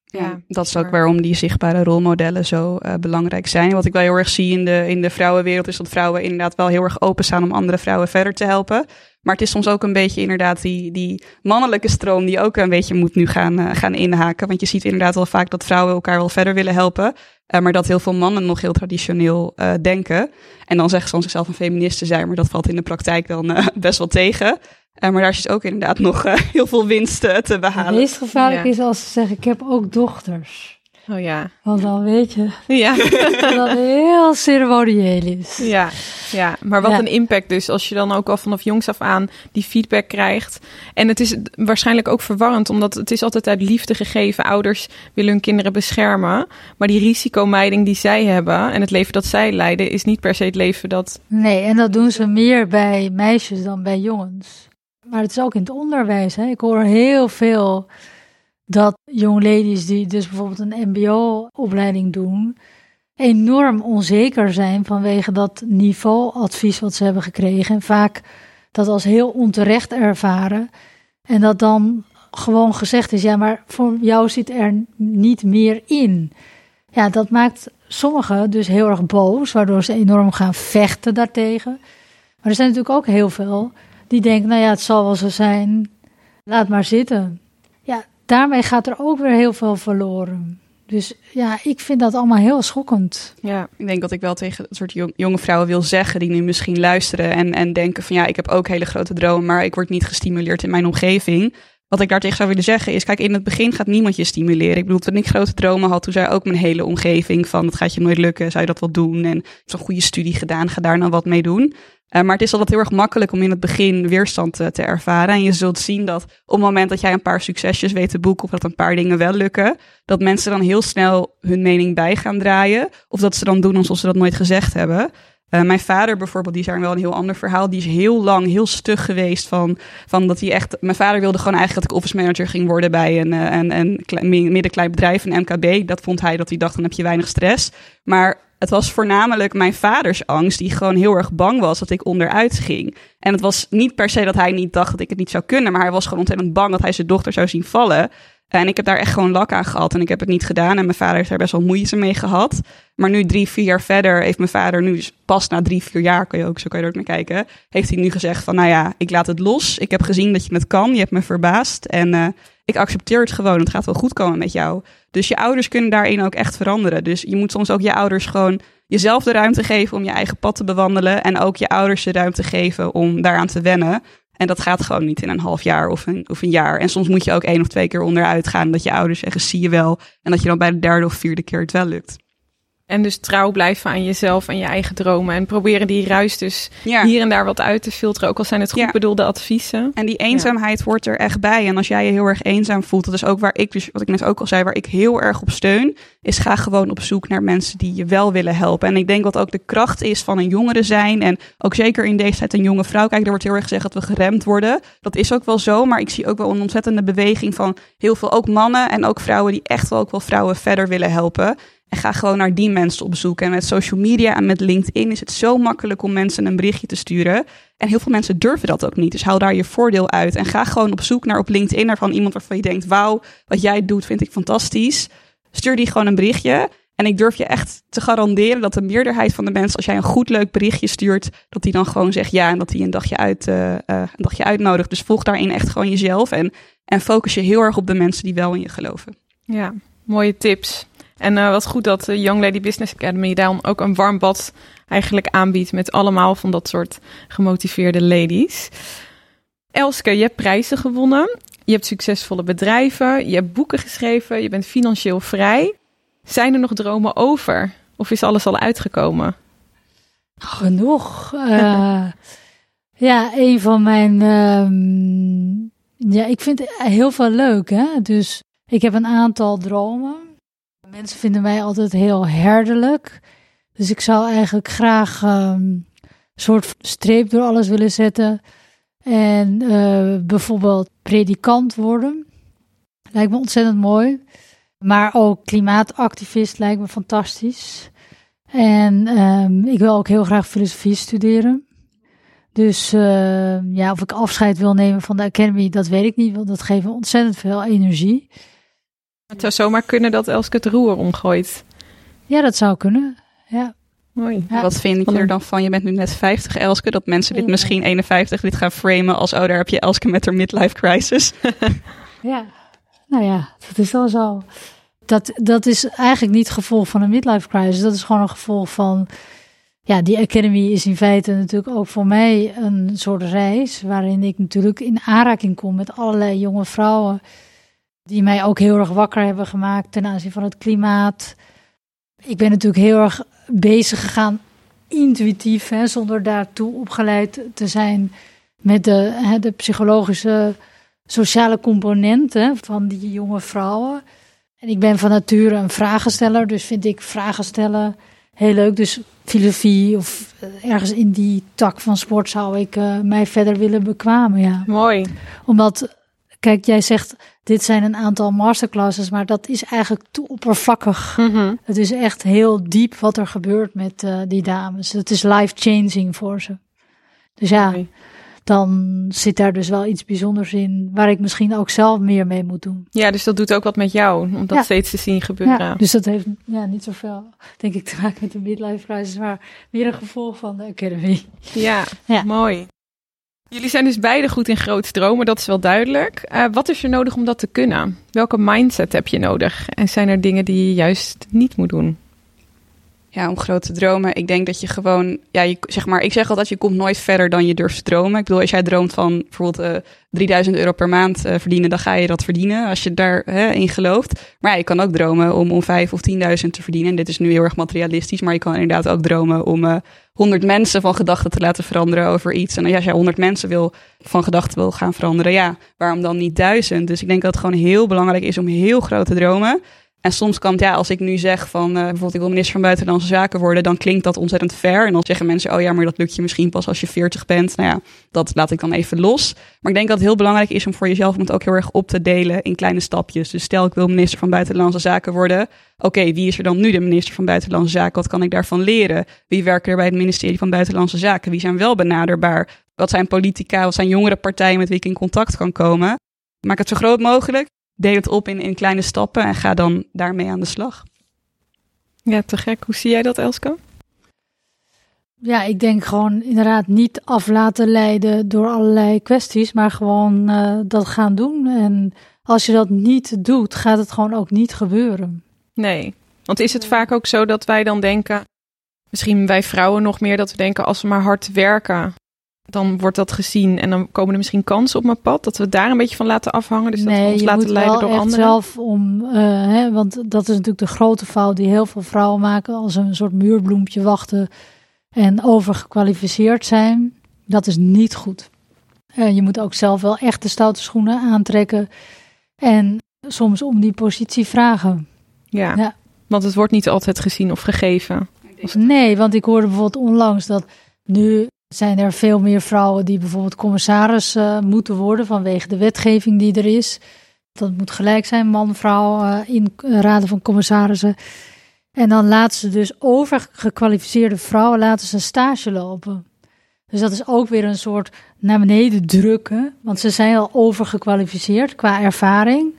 Ja, dat is ook waarom die zichtbare rolmodellen zo uh, belangrijk zijn. Wat ik wel heel erg zie in de, in de vrouwenwereld is dat vrouwen inderdaad wel heel erg openstaan om andere vrouwen verder te helpen. Maar het is soms ook een beetje inderdaad die, die mannelijke stroom die ook een beetje moet nu gaan, uh, gaan inhaken. Want je ziet inderdaad wel vaak dat vrouwen elkaar wel verder willen helpen. Uh, maar dat heel veel mannen nog heel traditioneel uh, denken. En dan zeggen ze van zichzelf een feminist te zijn, maar dat valt in de praktijk dan (laughs) best wel tegen. Uh, maar daar is ook inderdaad nog uh, heel veel winst te behalen. Het meest gevaarlijk ja. is als ze zeggen, ik heb ook dochters. Oh ja. Want dan weet je ja. (laughs) dat het heel ceremonieel is. Ja, ja. maar wat Ja. een impact dus als je dan ook al vanaf jongs af aan die feedback krijgt. En het is waarschijnlijk ook verwarrend, omdat het is altijd uit liefde gegeven. Ouders willen hun kinderen beschermen. Maar die risicomijding die zij hebben en het leven dat zij leiden, is niet per se het leven dat... Nee, en dat doen ze meer bij meisjes dan bij jongens. Maar het is ook in het onderwijs. Hè. Ik hoor heel veel dat young ladies die dus bijvoorbeeld een mbo-opleiding doen, enorm onzeker zijn vanwege dat niveauadvies wat ze hebben gekregen. En vaak dat als heel onterecht ervaren. En dat dan gewoon gezegd is, ja, maar voor jou zit er niet meer in. Ja, dat maakt sommigen dus heel erg boos, waardoor ze enorm gaan vechten daartegen. Maar er zijn natuurlijk ook heel veel die denken, nou ja, het zal wel zo zijn, laat maar zitten. Daarmee gaat er ook weer heel veel verloren. Dus ja, ik vind dat allemaal heel schokkend. Ja, Ik denk dat ik wel tegen het soort jong- jonge vrouwen wil zeggen die nu misschien luisteren en, en denken van ja, ik heb ook hele grote dromen, maar ik word niet gestimuleerd in mijn omgeving. Wat ik daartegen zou willen zeggen is, kijk, in het begin gaat niemand je stimuleren. Ik bedoel, toen ik grote dromen had, toen zei ook mijn hele omgeving van, dat gaat je nooit lukken, zou je dat wel doen? En zo'n goede studie gedaan, ga daar nou wat mee doen. Uh, maar het is altijd heel erg makkelijk om in het begin weerstand te, te ervaren. En je zult zien dat op het moment dat jij een paar succesjes weet te boeken, of dat een paar dingen wel lukken, dat mensen dan heel snel hun mening bij gaan draaien. Of dat ze dan doen alsof ze dat nooit gezegd hebben. Uh, mijn vader bijvoorbeeld, die is daar wel een heel ander verhaal. Die is heel lang heel stug geweest van, van dat hij echt... Mijn vader wilde gewoon eigenlijk dat ik office manager ging worden bij een, een, een klein, middenklein bedrijf, een MKB. Dat vond hij dat hij dacht, dan heb je weinig stress. Maar het was voornamelijk mijn vaders angst, die gewoon heel erg bang was dat ik onderuit ging. En het was niet per se dat hij niet dacht dat ik het niet zou kunnen, maar hij was gewoon ontzettend bang dat hij zijn dochter zou zien vallen. En ik heb daar echt gewoon lak aan gehad en ik heb het niet gedaan. En mijn vader heeft daar best wel moeite mee gehad. Maar nu drie, vier jaar verder heeft mijn vader nu pas na drie, vier jaar, kan je ook, zo kan je er ook naar kijken, heeft hij nu gezegd van, nou ja, ik laat het los. Ik heb gezien dat je het kan. Je hebt me verbaasd. En uh, ik accepteer het gewoon. Het gaat wel goed komen met jou. Dus je ouders kunnen daarin ook echt veranderen. Dus je moet soms ook je ouders gewoon jezelf de ruimte geven om je eigen pad te bewandelen. En ook je ouders de ruimte geven om daaraan te wennen. En dat gaat gewoon niet in een half jaar of een, of een jaar. En soms moet je ook één of twee keer onderuit gaan. Dat je ouders zeggen, zie je wel. En dat je dan bij de derde of vierde keer het wel lukt. En dus trouw blijven aan jezelf en je eigen dromen. En proberen die ruis dus hier en daar wat uit te filteren. Ook al zijn het goed bedoelde adviezen. En die eenzaamheid ja. hoort er echt bij. En als jij je heel erg eenzaam voelt, dat is ook waar ik dus, wat ik net ook al zei, waar ik heel erg op steun. Is ga gewoon op zoek naar mensen die je wel willen helpen. En ik denk wat ook de kracht is van een jongere zijn. En ook zeker in deze tijd een jonge vrouw. Kijk, er wordt heel erg gezegd dat we geremd worden. Dat is ook wel zo. Maar ik zie ook wel een ontzettende beweging van heel veel, ook mannen en ook vrouwen die echt wel ook wel vrouwen verder willen helpen. En ga gewoon naar die mensen op zoek. En met social media en met LinkedIn is het zo makkelijk om mensen een berichtje te sturen. En heel veel mensen durven dat ook niet. Dus haal daar je voordeel uit. En ga gewoon op zoek naar op LinkedIn naar van iemand waarvan je denkt: wauw, wat jij doet vind ik fantastisch. Stuur die gewoon een berichtje. En ik durf je echt te garanderen dat de meerderheid van de mensen, als jij een goed leuk berichtje stuurt, dat die dan gewoon zegt ja en dat die een dagje, uit, uh, uh, een dagje uitnodigt. Dus volg daarin echt gewoon jezelf en, en focus je heel erg op de mensen die wel in je geloven. Ja, mooie tips. En uh, wat goed dat de Young Lady Business Academy daarom ook een warm bad eigenlijk aanbiedt met allemaal van dat soort gemotiveerde ladies. Elske, je hebt prijzen gewonnen. Je hebt succesvolle bedrijven. Je hebt boeken geschreven. Je bent financieel vrij. Zijn er nog dromen over? Of is alles al uitgekomen? Genoeg. Uh, (laughs) ja, een van mijn. Uh, ja, ik vind heel veel leuk. Hè? Dus ik heb een aantal dromen. Mensen vinden mij altijd heel herderlijk. Dus ik zou eigenlijk graag een ehm, soort streep door alles willen zetten. En uh, bijvoorbeeld predikant worden. Lijkt me ontzettend mooi. Maar ook klimaatactivist lijkt me fantastisch. En um, ik wil ook heel graag filosofie studeren. Dus uh, ja, of ik afscheid wil nemen van de Academy, dat weet ik niet. Want dat geeft me ontzettend veel energie. Het zou zomaar kunnen dat Elske het roer omgooit. Ja, dat zou kunnen. Ja. Mooi. Wat vind je er dan van? Je bent nu net 50, Elske. Dat mensen dit misschien 51 dit gaan framen als... oh, daar heb je Elske met haar midlife crisis. (laughs) ja, nou ja, dat is wel zo. Dat, dat is eigenlijk niet het gevolg van een midlife crisis. Dat is gewoon een gevolg van... Ja, die academy is in feite natuurlijk ook voor mij een soort reis... waarin ik natuurlijk in aanraking kom met allerlei jonge vrouwen die mij ook heel erg wakker hebben gemaakt ten aanzien van het klimaat. Ik ben natuurlijk heel erg bezig gegaan, intuïtief, hè, zonder daartoe opgeleid te zijn met de, hè, de psychologische, sociale componenten van die jonge vrouwen. En ik ben van nature een vragensteller, dus vind ik vragen stellen heel leuk. Dus filosofie of eh, ergens in die tak van sport zou ik uh, mij verder willen bekwamen. Ja. Mooi. Omdat, kijk, jij zegt dit zijn een aantal masterclasses, maar dat is eigenlijk te oppervlakkig. Mhm. Het is echt heel diep wat er gebeurt met uh, die dames. Het is life-changing voor ze. Dus ja, dan zit daar dus wel iets bijzonders in, waar ik misschien ook zelf meer mee moet doen. Ja, dus dat doet ook wat met jou, om dat ja. steeds te zien gebeuren. Ja, dus dat heeft ja, niet zoveel, denk ik, te maken met de midlife crisis, maar meer een gevolg van de academy. Ja, ja. mooi. Jullie zijn dus beide goed in groot dromen, dat is wel duidelijk. Uh, wat is er nodig om dat te kunnen? Welke mindset heb je nodig? En zijn er dingen die je juist niet moet doen? Ja, om grote dromen. Ik denk dat je gewoon, ja, je, zeg maar, ik zeg altijd, je komt nooit verder dan je durft te dromen. Ik bedoel, als jij droomt van bijvoorbeeld uh, 3000 euro per maand uh, verdienen, dan ga je dat verdienen als je daarin in gelooft. Maar je kan ook dromen om, om 5 of 10.000 te verdienen. En dit is nu heel erg materialistisch, maar je kan inderdaad ook dromen om uh, 100 mensen van gedachten te laten veranderen over iets. En als jij 100 mensen wil van gedachten wil gaan veranderen, ja, waarom dan niet duizend? Dus ik denk dat het gewoon heel belangrijk is om heel groot te dromen. En soms kan het, ja, als ik nu zeg van uh, bijvoorbeeld ik wil minister van Buitenlandse Zaken worden, dan klinkt dat ontzettend ver. En dan zeggen mensen, oh ja, maar dat lukt je misschien pas als je 40 bent. Nou ja, dat laat ik dan even los. Maar ik denk dat het heel belangrijk is om voor jezelf het ook heel erg op te delen in kleine stapjes. Dus stel ik wil minister van Buitenlandse Zaken worden. Oké, wie is er dan nu de minister van Buitenlandse Zaken? Wat kan ik daarvan leren? Wie werken er bij het ministerie van Buitenlandse Zaken? Wie zijn wel benaderbaar? Wat zijn politica? Wat zijn jongere partijen met wie ik in contact kan komen? Maak het zo groot mogelijk. Deel het op in, in kleine stappen en ga dan daarmee aan de slag. Ja, te gek. Hoe zie jij dat, Elske? Ja, ik denk gewoon inderdaad niet af laten leiden door allerlei kwesties, maar gewoon uh, dat gaan doen. En als je dat niet doet, gaat het gewoon ook niet gebeuren. Nee, want is het vaak ook zo dat wij dan denken, misschien wij vrouwen nog meer, dat we denken als we maar hard werken, dan wordt dat gezien en dan komen er misschien kansen op mijn pad. Dat we daar een beetje van laten afhangen. Dus nee, dat we ons je laten moet leiden wel door echt anderen. zelf om, uh, hè, want dat is natuurlijk de grote fout die heel veel vrouwen maken als een soort muurbloempje wachten en overgekwalificeerd zijn. Dat is niet goed. Uh, je moet ook zelf wel echt de stoute schoenen aantrekken en soms om die positie vragen. Ja, Ja. want het wordt niet altijd gezien of gegeven. Nee, want ik hoorde bijvoorbeeld onlangs dat nu zijn er veel meer vrouwen die bijvoorbeeld commissaris uh, moeten worden vanwege de wetgeving die er is. Dat moet gelijk zijn, man, vrouw, uh, in raden van commissarissen. En dan laten ze dus overgekwalificeerde vrouwen laten ze stage lopen. Dus dat is ook weer een soort naar beneden drukken, want ze zijn al overgekwalificeerd qua ervaring.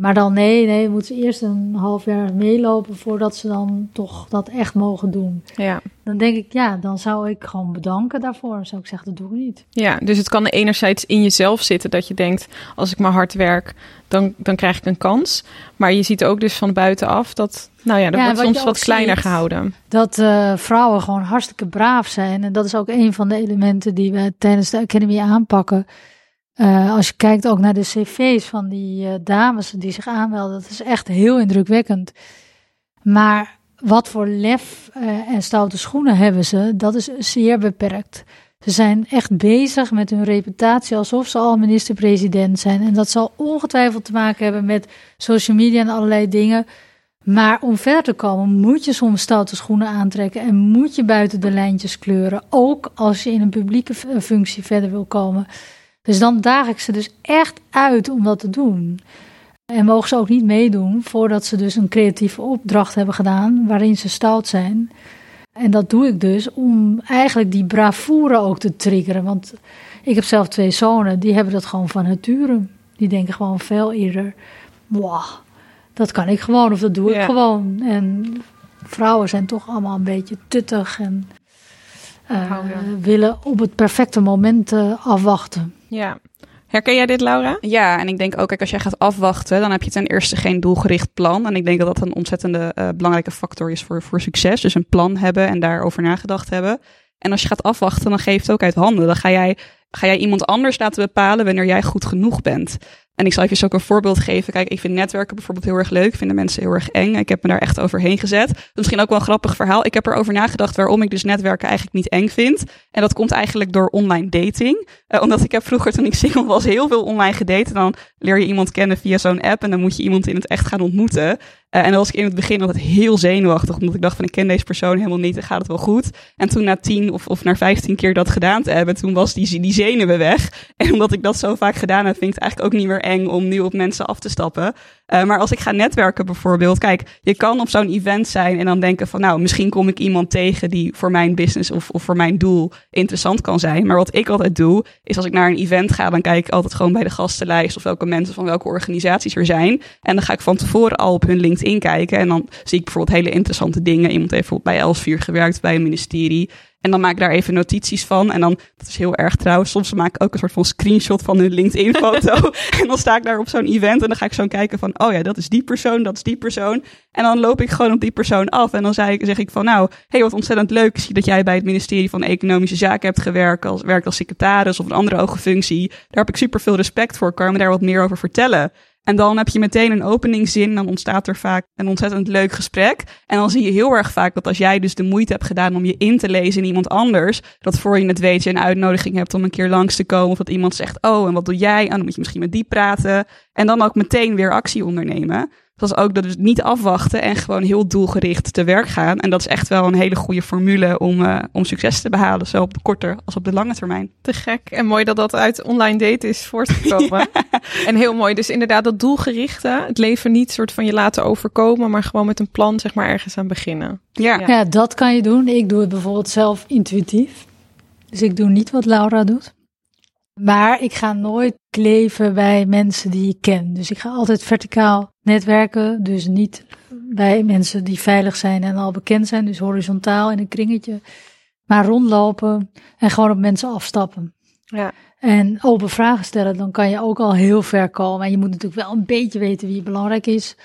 Maar dan nee, nee, moeten ze eerst een half jaar meelopen voordat ze dan toch dat echt mogen doen. Ja. Dan denk ik, ja, dan zou ik gewoon bedanken daarvoor. Zou ik zeggen, dat doe ik niet. Ja, dus het kan enerzijds in jezelf zitten dat je denkt, als ik maar hard werk, dan, dan krijg ik een kans. Maar je ziet ook dus van buitenaf dat, nou ja, dat Ja, wordt soms wat kleiner ziet. gehouden. Dat uh, vrouwen gewoon hartstikke braaf zijn. En dat is ook een van de elementen die we tijdens de Academy aanpakken. Uh, als je kijkt ook naar de cv's van die uh, dames die zich aanmelden, dat is echt heel indrukwekkend. Maar wat voor lef uh, en stoute schoenen hebben ze, dat is zeer beperkt. Ze zijn echt bezig met hun reputatie alsof ze al minister-president zijn. En dat zal ongetwijfeld te maken hebben met social media en allerlei dingen. Maar om verder te komen moet je soms stoute schoenen aantrekken en moet je buiten de lijntjes kleuren. Ook als je in een publieke functie verder wil komen. Dus dan daag ik ze dus echt uit om dat te doen. En mogen ze ook niet meedoen voordat ze dus een creatieve opdracht hebben gedaan waarin ze stout zijn. En dat doe ik dus om eigenlijk die bravoure ook te triggeren. Want ik heb zelf twee zonen, die hebben dat gewoon van nature. Die denken gewoon veel eerder, wow, dat kan ik gewoon of dat doe ik Ja. gewoon. En vrouwen zijn toch allemaal een beetje tuttig en uh, Oh, ja. willen op het perfecte moment uh, afwachten. Ja. Herken jij dit, Laura? Ja, en ik denk ook, kijk, als jij gaat afwachten, dan heb je ten eerste geen doelgericht plan. En ik denk dat dat een ontzettende uh, belangrijke factor is voor, voor succes. Dus een plan hebben en daarover nagedacht hebben. En als je gaat afwachten, dan geeft het ook uit handen. Dan ga jij, ga jij iemand anders laten bepalen wanneer jij goed genoeg bent. En ik zal even ook een voorbeeld geven. Kijk, ik vind netwerken bijvoorbeeld heel erg leuk. Ik vind de mensen heel erg eng. Ik heb me daar echt overheen gezet. Misschien ook wel een grappig verhaal. Ik heb erover nagedacht waarom ik dus netwerken eigenlijk niet eng vind. En dat komt eigenlijk door online dating. Uh, omdat ik heb vroeger, toen ik single was, heel veel online gedate. Dan leer je iemand kennen via zo'n app. En dan moet je iemand in het echt gaan ontmoeten. Uh, en dan was ik in het begin altijd heel zenuwachtig. Omdat ik dacht van, ik ken deze persoon helemaal niet. En gaat het wel goed? En toen na tien of, of na vijftien keer dat gedaan te hebben. Toen was die, die zenuwen weg. En omdat ik dat zo vaak gedaan heb, vind ik het eigenlijk ook niet meer eng om nu op mensen af te stappen. Uh, maar als ik ga netwerken bijvoorbeeld, kijk, je kan op zo'n event zijn en dan denken van, nou, misschien kom ik iemand tegen die voor mijn business of, of voor mijn doel interessant kan zijn. Maar wat ik altijd doe, is als ik naar een event ga, dan kijk ik altijd gewoon bij de gastenlijst of welke mensen van welke organisaties er zijn. En dan ga ik van tevoren al op hun LinkedIn kijken en dan zie ik bijvoorbeeld hele interessante dingen. Iemand heeft bijvoorbeeld bij Elsevier gewerkt, bij een ministerie. En dan maak ik daar even notities van. En dan, dat is heel erg trouwens, soms maak ik ook een soort van screenshot van hun LinkedIn-foto. (laughs) en dan sta ik daar op zo'n event en dan ga ik zo kijken van, oh ja, dat is die persoon, dat is die persoon. En dan loop ik gewoon op die persoon af. En dan zeg ik, zeg ik van, nou, hey, wat ontzettend leuk. Ik zie dat jij bij het ministerie van Economische Zaken hebt gewerkt, als, werkt als secretaris of een andere hoge functie. Daar heb ik super veel respect voor. Kan je me daar wat meer over vertellen? En dan heb je meteen een openingszin. Dan ontstaat er vaak een ontzettend leuk gesprek. En dan zie je heel erg vaak dat als jij dus de moeite hebt gedaan om je in te lezen in iemand anders. Dat voor je het weet je een uitnodiging hebt om een keer langs te komen. Of dat iemand zegt, oh en wat doe jij? En dan moet je misschien met die praten. En dan ook meteen weer actie ondernemen. Zoals ook dat dus niet afwachten en gewoon heel doelgericht te werk gaan. En dat is echt wel een hele goede formule om, uh, om succes te behalen. Zowel op de korte als op de lange termijn. Te gek. En mooi dat dat uit online daten is voortgekomen. (laughs) ja. En heel mooi. Dus inderdaad dat doelgerichte. Het leven niet soort van je laten overkomen. Maar gewoon met een plan zeg maar ergens aan beginnen. Ja. ja, ja dat kan je doen. Ik doe het bijvoorbeeld zelf intuïtief. Dus ik doe niet wat Laura doet. Maar ik ga nooit kleven bij mensen die ik ken. Dus ik ga altijd verticaal netwerken. Dus niet bij mensen die veilig zijn en al bekend zijn. Dus horizontaal in een kringetje. Maar rondlopen en gewoon op mensen afstappen. Ja. En open vragen stellen, dan kan je ook al heel ver komen. En je moet natuurlijk wel een beetje weten wie belangrijk is.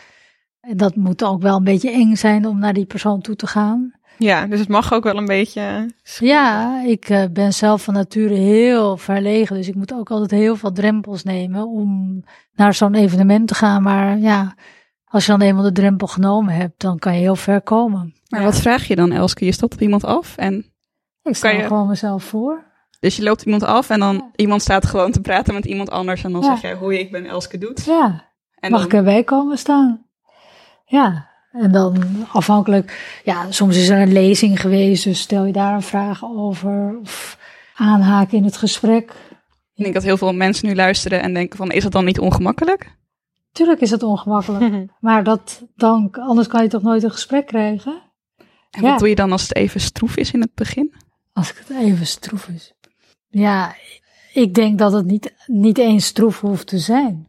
En dat moet ook wel een beetje eng zijn om naar die persoon toe te gaan. Ja, dus het mag ook wel een beetje. Ja, ik uh, ben zelf van nature heel verlegen. Dus ik moet ook altijd heel veel drempels nemen om naar zo'n evenement te gaan. Maar ja, als je dan eenmaal de drempel genomen hebt, dan kan je heel ver komen. Maar ja. wat vraag je dan, Elske? Je stapt op iemand af en. Ik stel Kan je- gewoon mezelf voor. Dus je loopt iemand af en dan Ja. iemand staat gewoon te praten met iemand anders. En dan Ja. zeg jij, hoi, ik ben Elske Doet. Ja, En mag dan, ik erbij komen staan? Ja, en dan afhankelijk, ja, soms is er een lezing geweest, dus stel je daar een vraag over of aanhaken in het gesprek. Ik denk dat heel veel mensen nu luisteren en denken van, is dat dan niet ongemakkelijk? Tuurlijk is het ongemakkelijk, (laughs) maar dat, dan, anders kan je toch nooit een gesprek krijgen? En Ja. wat doe je dan als het even stroef is in het begin? Als ik het even stroef is. Ja, ik denk dat het niet, niet eens stroef hoeft te zijn.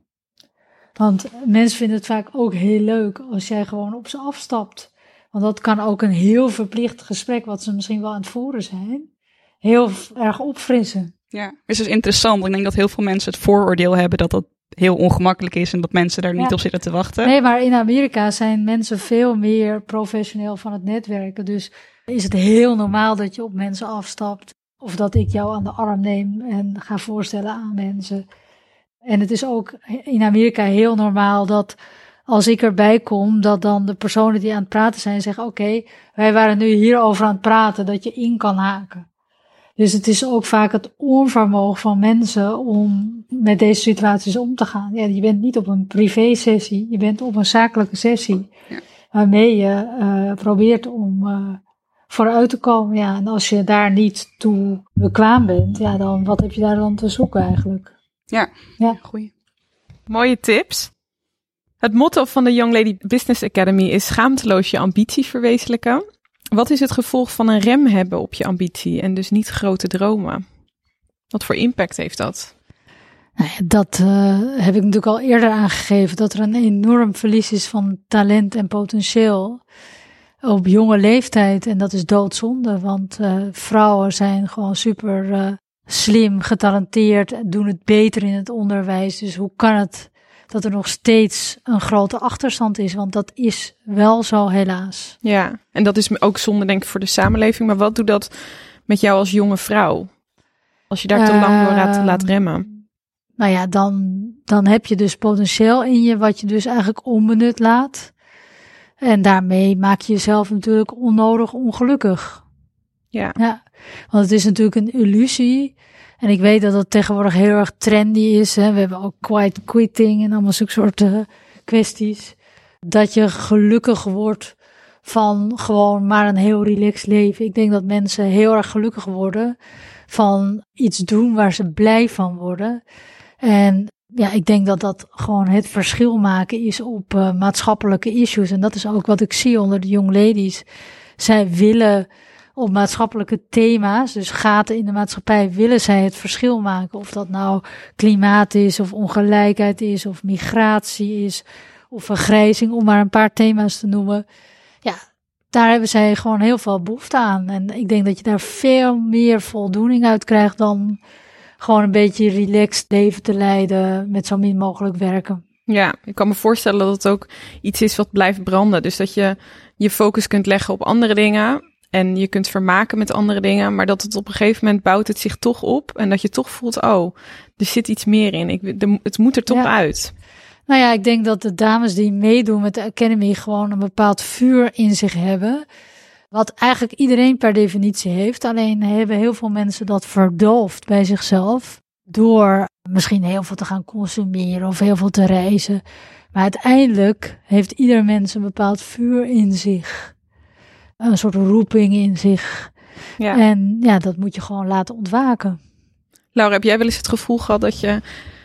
Want mensen vinden het vaak ook heel leuk als jij gewoon op ze afstapt. Want dat kan ook een heel verplicht gesprek, wat ze misschien wel aan het voeren zijn, heel erg opfrissen. Ja. Dus het is interessant. Ik denk dat heel veel mensen het vooroordeel hebben dat dat heel ongemakkelijk is en dat mensen daar niet op zitten te wachten. Nee, maar in Amerika zijn mensen veel meer professioneel van het netwerken. Dus is het heel normaal dat je op mensen afstapt. Of dat ik jou aan de arm neem en ga voorstellen aan mensen. En het is ook in Amerika heel normaal dat als ik erbij kom, dat dan de personen die aan het praten zijn zeggen: Oké, wij waren nu hierover aan het praten, dat je in kan haken. Dus het is ook vaak het onvermogen van mensen om met deze situaties om te gaan. Ja, je bent niet op een privé-sessie, je bent op een zakelijke sessie. Ja. Waarmee je eh, probeert om eh, vooruit te komen. Ja, en als je daar niet toe bekwaam bent, ja, dan wat heb je daar dan te zoeken eigenlijk? Goeie. Mooie tips. Het motto van de Young Lady Business Academy is schaamteloos je ambitie verwezenlijken. Wat is het gevolg van een rem hebben op je ambitie en dus niet grote dromen? Wat voor impact heeft dat? Nou ja, dat eh, heb ik natuurlijk al eerder aangegeven, dat er een enorm verlies is van talent en potentieel op jonge leeftijd. En dat is doodzonde, want eh, vrouwen zijn gewoon super eh, slim, getalenteerd, doen het beter in het onderwijs. Dus hoe kan het dat er nog steeds een grote achterstand is? Want dat is wel zo helaas. Ja, en dat is ook zonde denk ik voor de samenleving. Maar wat doet dat met jou als jonge vrouw? Als je daar te lang door laat, Ehm, laat remmen. Nou ja, dan, dan heb je dus potentieel in je wat je dus eigenlijk onbenut laat. En daarmee maak je jezelf natuurlijk onnodig ongelukkig. Ja. Ja, want het is natuurlijk een illusie. En ik weet dat dat tegenwoordig heel erg trendy is. Hè. We hebben ook quiet quitting en allemaal zulke soort eh, kwesties. Dat je gelukkig wordt van gewoon maar een heel relaxed leven. Ik denk dat mensen heel erg gelukkig worden van iets doen waar ze blij van worden. En ja, ik denk dat dat gewoon het verschil maken is op eh, maatschappelijke issues. En dat is ook wat ik zie onder de young ladies. Zij willen op maatschappelijke thema's, dus gaten in de maatschappij, willen zij het verschil maken. Of dat nou klimaat is, of ongelijkheid is, of migratie is, of vergrijzing, om maar een paar thema's te noemen. Ja, daar hebben zij gewoon heel veel behoefte aan. En ik denk dat je daar veel meer voldoening uit krijgt dan gewoon een beetje relaxed leven te leiden met zo min mogelijk werken. Ja, ik kan me voorstellen dat het ook iets is wat blijft branden. Dus dat je je focus kunt leggen op andere dingen. En je kunt vermaken met andere dingen. Maar dat het op een gegeven moment bouwt het zich toch op. En dat je toch voelt, oh, er zit iets meer in. Ik, de- het moet er toch Ja. uit. Nou ja, ik denk dat de dames die meedoen met de Academy gewoon een bepaald vuur in zich hebben. Wat eigenlijk iedereen per definitie heeft. Alleen hebben heel veel mensen dat verdoofd bij zichzelf. Door misschien heel veel te gaan consumeren of heel veel te reizen. Maar uiteindelijk heeft ieder mens een bepaald vuur in zich. Een soort roeping in zich. Ja. En ja, dat moet je gewoon laten ontwaken. Laura, heb jij wel eens het gevoel gehad dat je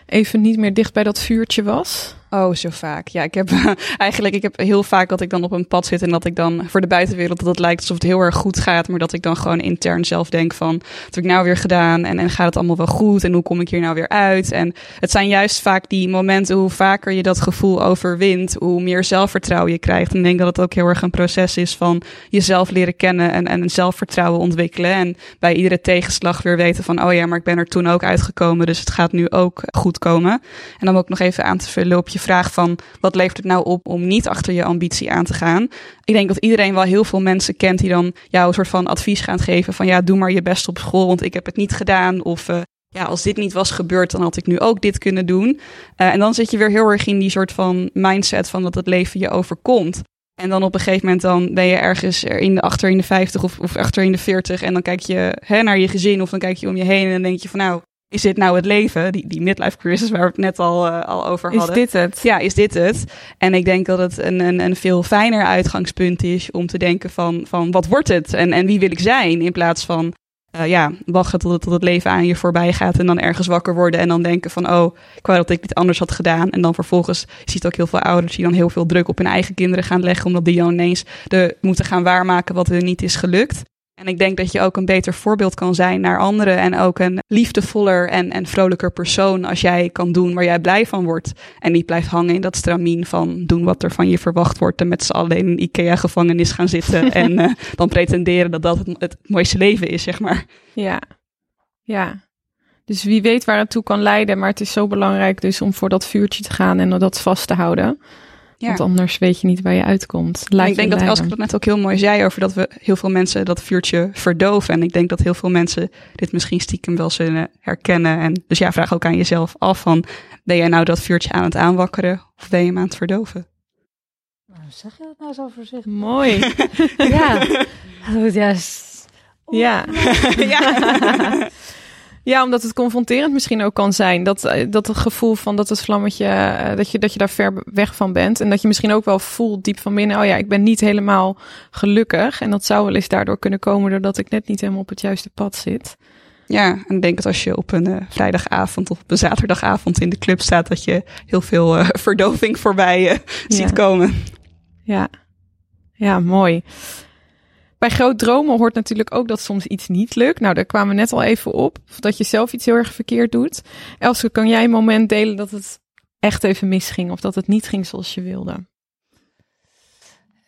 even niet meer dicht bij dat vuurtje was? Oh, zo vaak. Ja, ik heb (laughs) eigenlijk ik heb heel vaak dat ik dan op een pad zit en dat ik dan voor de buitenwereld dat het lijkt alsof het heel erg goed gaat, maar dat ik dan gewoon intern zelf denk van wat heb ik nou weer gedaan en, en gaat het allemaal wel goed en hoe kom ik hier nou weer uit? En het zijn juist vaak die momenten hoe vaker je dat gevoel overwint, hoe meer zelfvertrouwen je krijgt. En ik denk dat het ook heel erg een proces is van jezelf leren kennen en, en zelfvertrouwen ontwikkelen en bij iedere tegenslag weer weten van oh ja, maar ik ben er toen ook uitgekomen, dus het gaat nu ook goed komen. En dan ook nog even aan te vullen op je vraag van wat levert het nou op om niet achter je ambitie aan te gaan. Ik denk dat iedereen wel heel veel mensen kent die dan jou een soort van advies gaan geven van ja, doe maar je best op school, want ik heb het niet gedaan. Of uh, ja, als dit niet was gebeurd, dan had ik nu ook dit kunnen doen. Uh, en dan zit je weer heel erg in die soort van mindset van dat het leven je overkomt. En dan op een gegeven moment dan ben je ergens in de, achter in de 50 of, of achter in de 40 en dan kijk je hè, naar je gezin of dan kijk je om je heen en dan denk je van nou, is dit nou het leven? Die, die midlife crisis waar we het net al, uh, al over hadden. Is dit het? Ja, is dit het? En ik denk dat het een, een, een veel fijner uitgangspunt is om te denken van, van wat wordt het? En, en wie wil ik zijn? In plaats van uh, ja, wachten tot het, tot het leven aan je voorbij gaat en dan ergens wakker worden en dan denken van oh, ik wou dat ik dit anders had gedaan. En dan vervolgens ziet ook heel veel ouders die dan heel veel druk op hun eigen kinderen gaan leggen omdat die dan ineens de, moeten gaan waarmaken wat er niet is gelukt. En ik denk dat je ook een beter voorbeeld kan zijn naar anderen. En ook een liefdevoller en, en vrolijker persoon als jij kan doen waar jij blij van wordt. En niet blijft hangen in dat stramien van doen wat er van je verwacht wordt. En met z'n allen in een IKEA-gevangenis gaan zitten. (laughs) en uh, dan pretenderen dat dat het, het mooiste leven is, zeg maar. Ja, ja. Dus wie weet waar het toe kan leiden. Maar het is zo belangrijk dus om voor dat vuurtje te gaan en dat vast te houden. Ja. Want anders weet je niet waar je uitkomt. Laat ik denk dat Elske dat net ook heel mooi zei over dat we heel veel mensen dat vuurtje verdoven. En ik denk dat heel veel mensen dit misschien stiekem wel zullen herkennen. En dus ja, vraag ook aan jezelf af van, ben jij nou dat vuurtje aan het aanwakkeren of ben je hem aan het verdoven? Nou, zeg je dat nou zo voorzichtig? Mooi. (laughs) ja. Juist. (laughs) Ja. ja. (laughs) Ja, omdat het confronterend misschien ook kan zijn. Dat, dat het gevoel van dat het vlammetje, dat je, dat je daar ver weg van bent. En dat je misschien ook wel voelt diep van binnen, oh ja, ik ben niet helemaal gelukkig. En dat zou wel eens daardoor kunnen komen doordat ik net niet helemaal op het juiste pad zit. Ja, en ik denk dat als je op een uh, vrijdagavond of op een zaterdagavond in de club staat, dat je heel veel uh, (laughs) verdoving voorbij uh, ziet ja. komen. Ja, ja, mooi. Bij groot dromen hoort natuurlijk ook dat soms iets niet lukt. Nou, daar kwamen we net al even op. Of dat je zelf iets heel erg verkeerd doet. Elske, kan jij een moment delen dat het echt even misging? Of dat het niet ging zoals je wilde?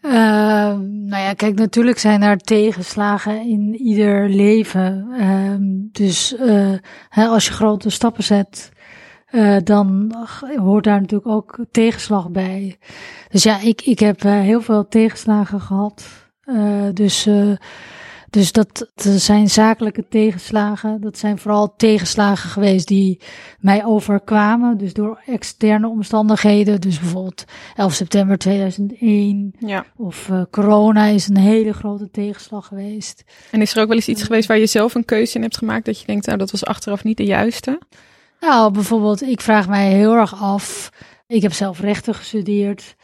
Uh, nou ja, kijk, natuurlijk zijn er tegenslagen in ieder leven. Uh, dus uh, hè, als je grote stappen zet, uh, dan hoort daar natuurlijk ook tegenslag bij. Dus ja, ik, ik heb heel veel tegenslagen gehad. Uh, dus, uh, dus dat, dat zijn zakelijke tegenslagen. Dat zijn vooral tegenslagen geweest die mij overkwamen. Dus door externe omstandigheden. Dus bijvoorbeeld 11 september 2001. Ja. Of uh, corona is een hele grote tegenslag geweest. En is er ook wel eens iets geweest waar je zelf een keuze in hebt gemaakt dat je denkt, nou dat was achteraf niet de juiste? Nou, bijvoorbeeld, ik vraag mij heel erg af. Ik heb zelf rechten gestudeerd.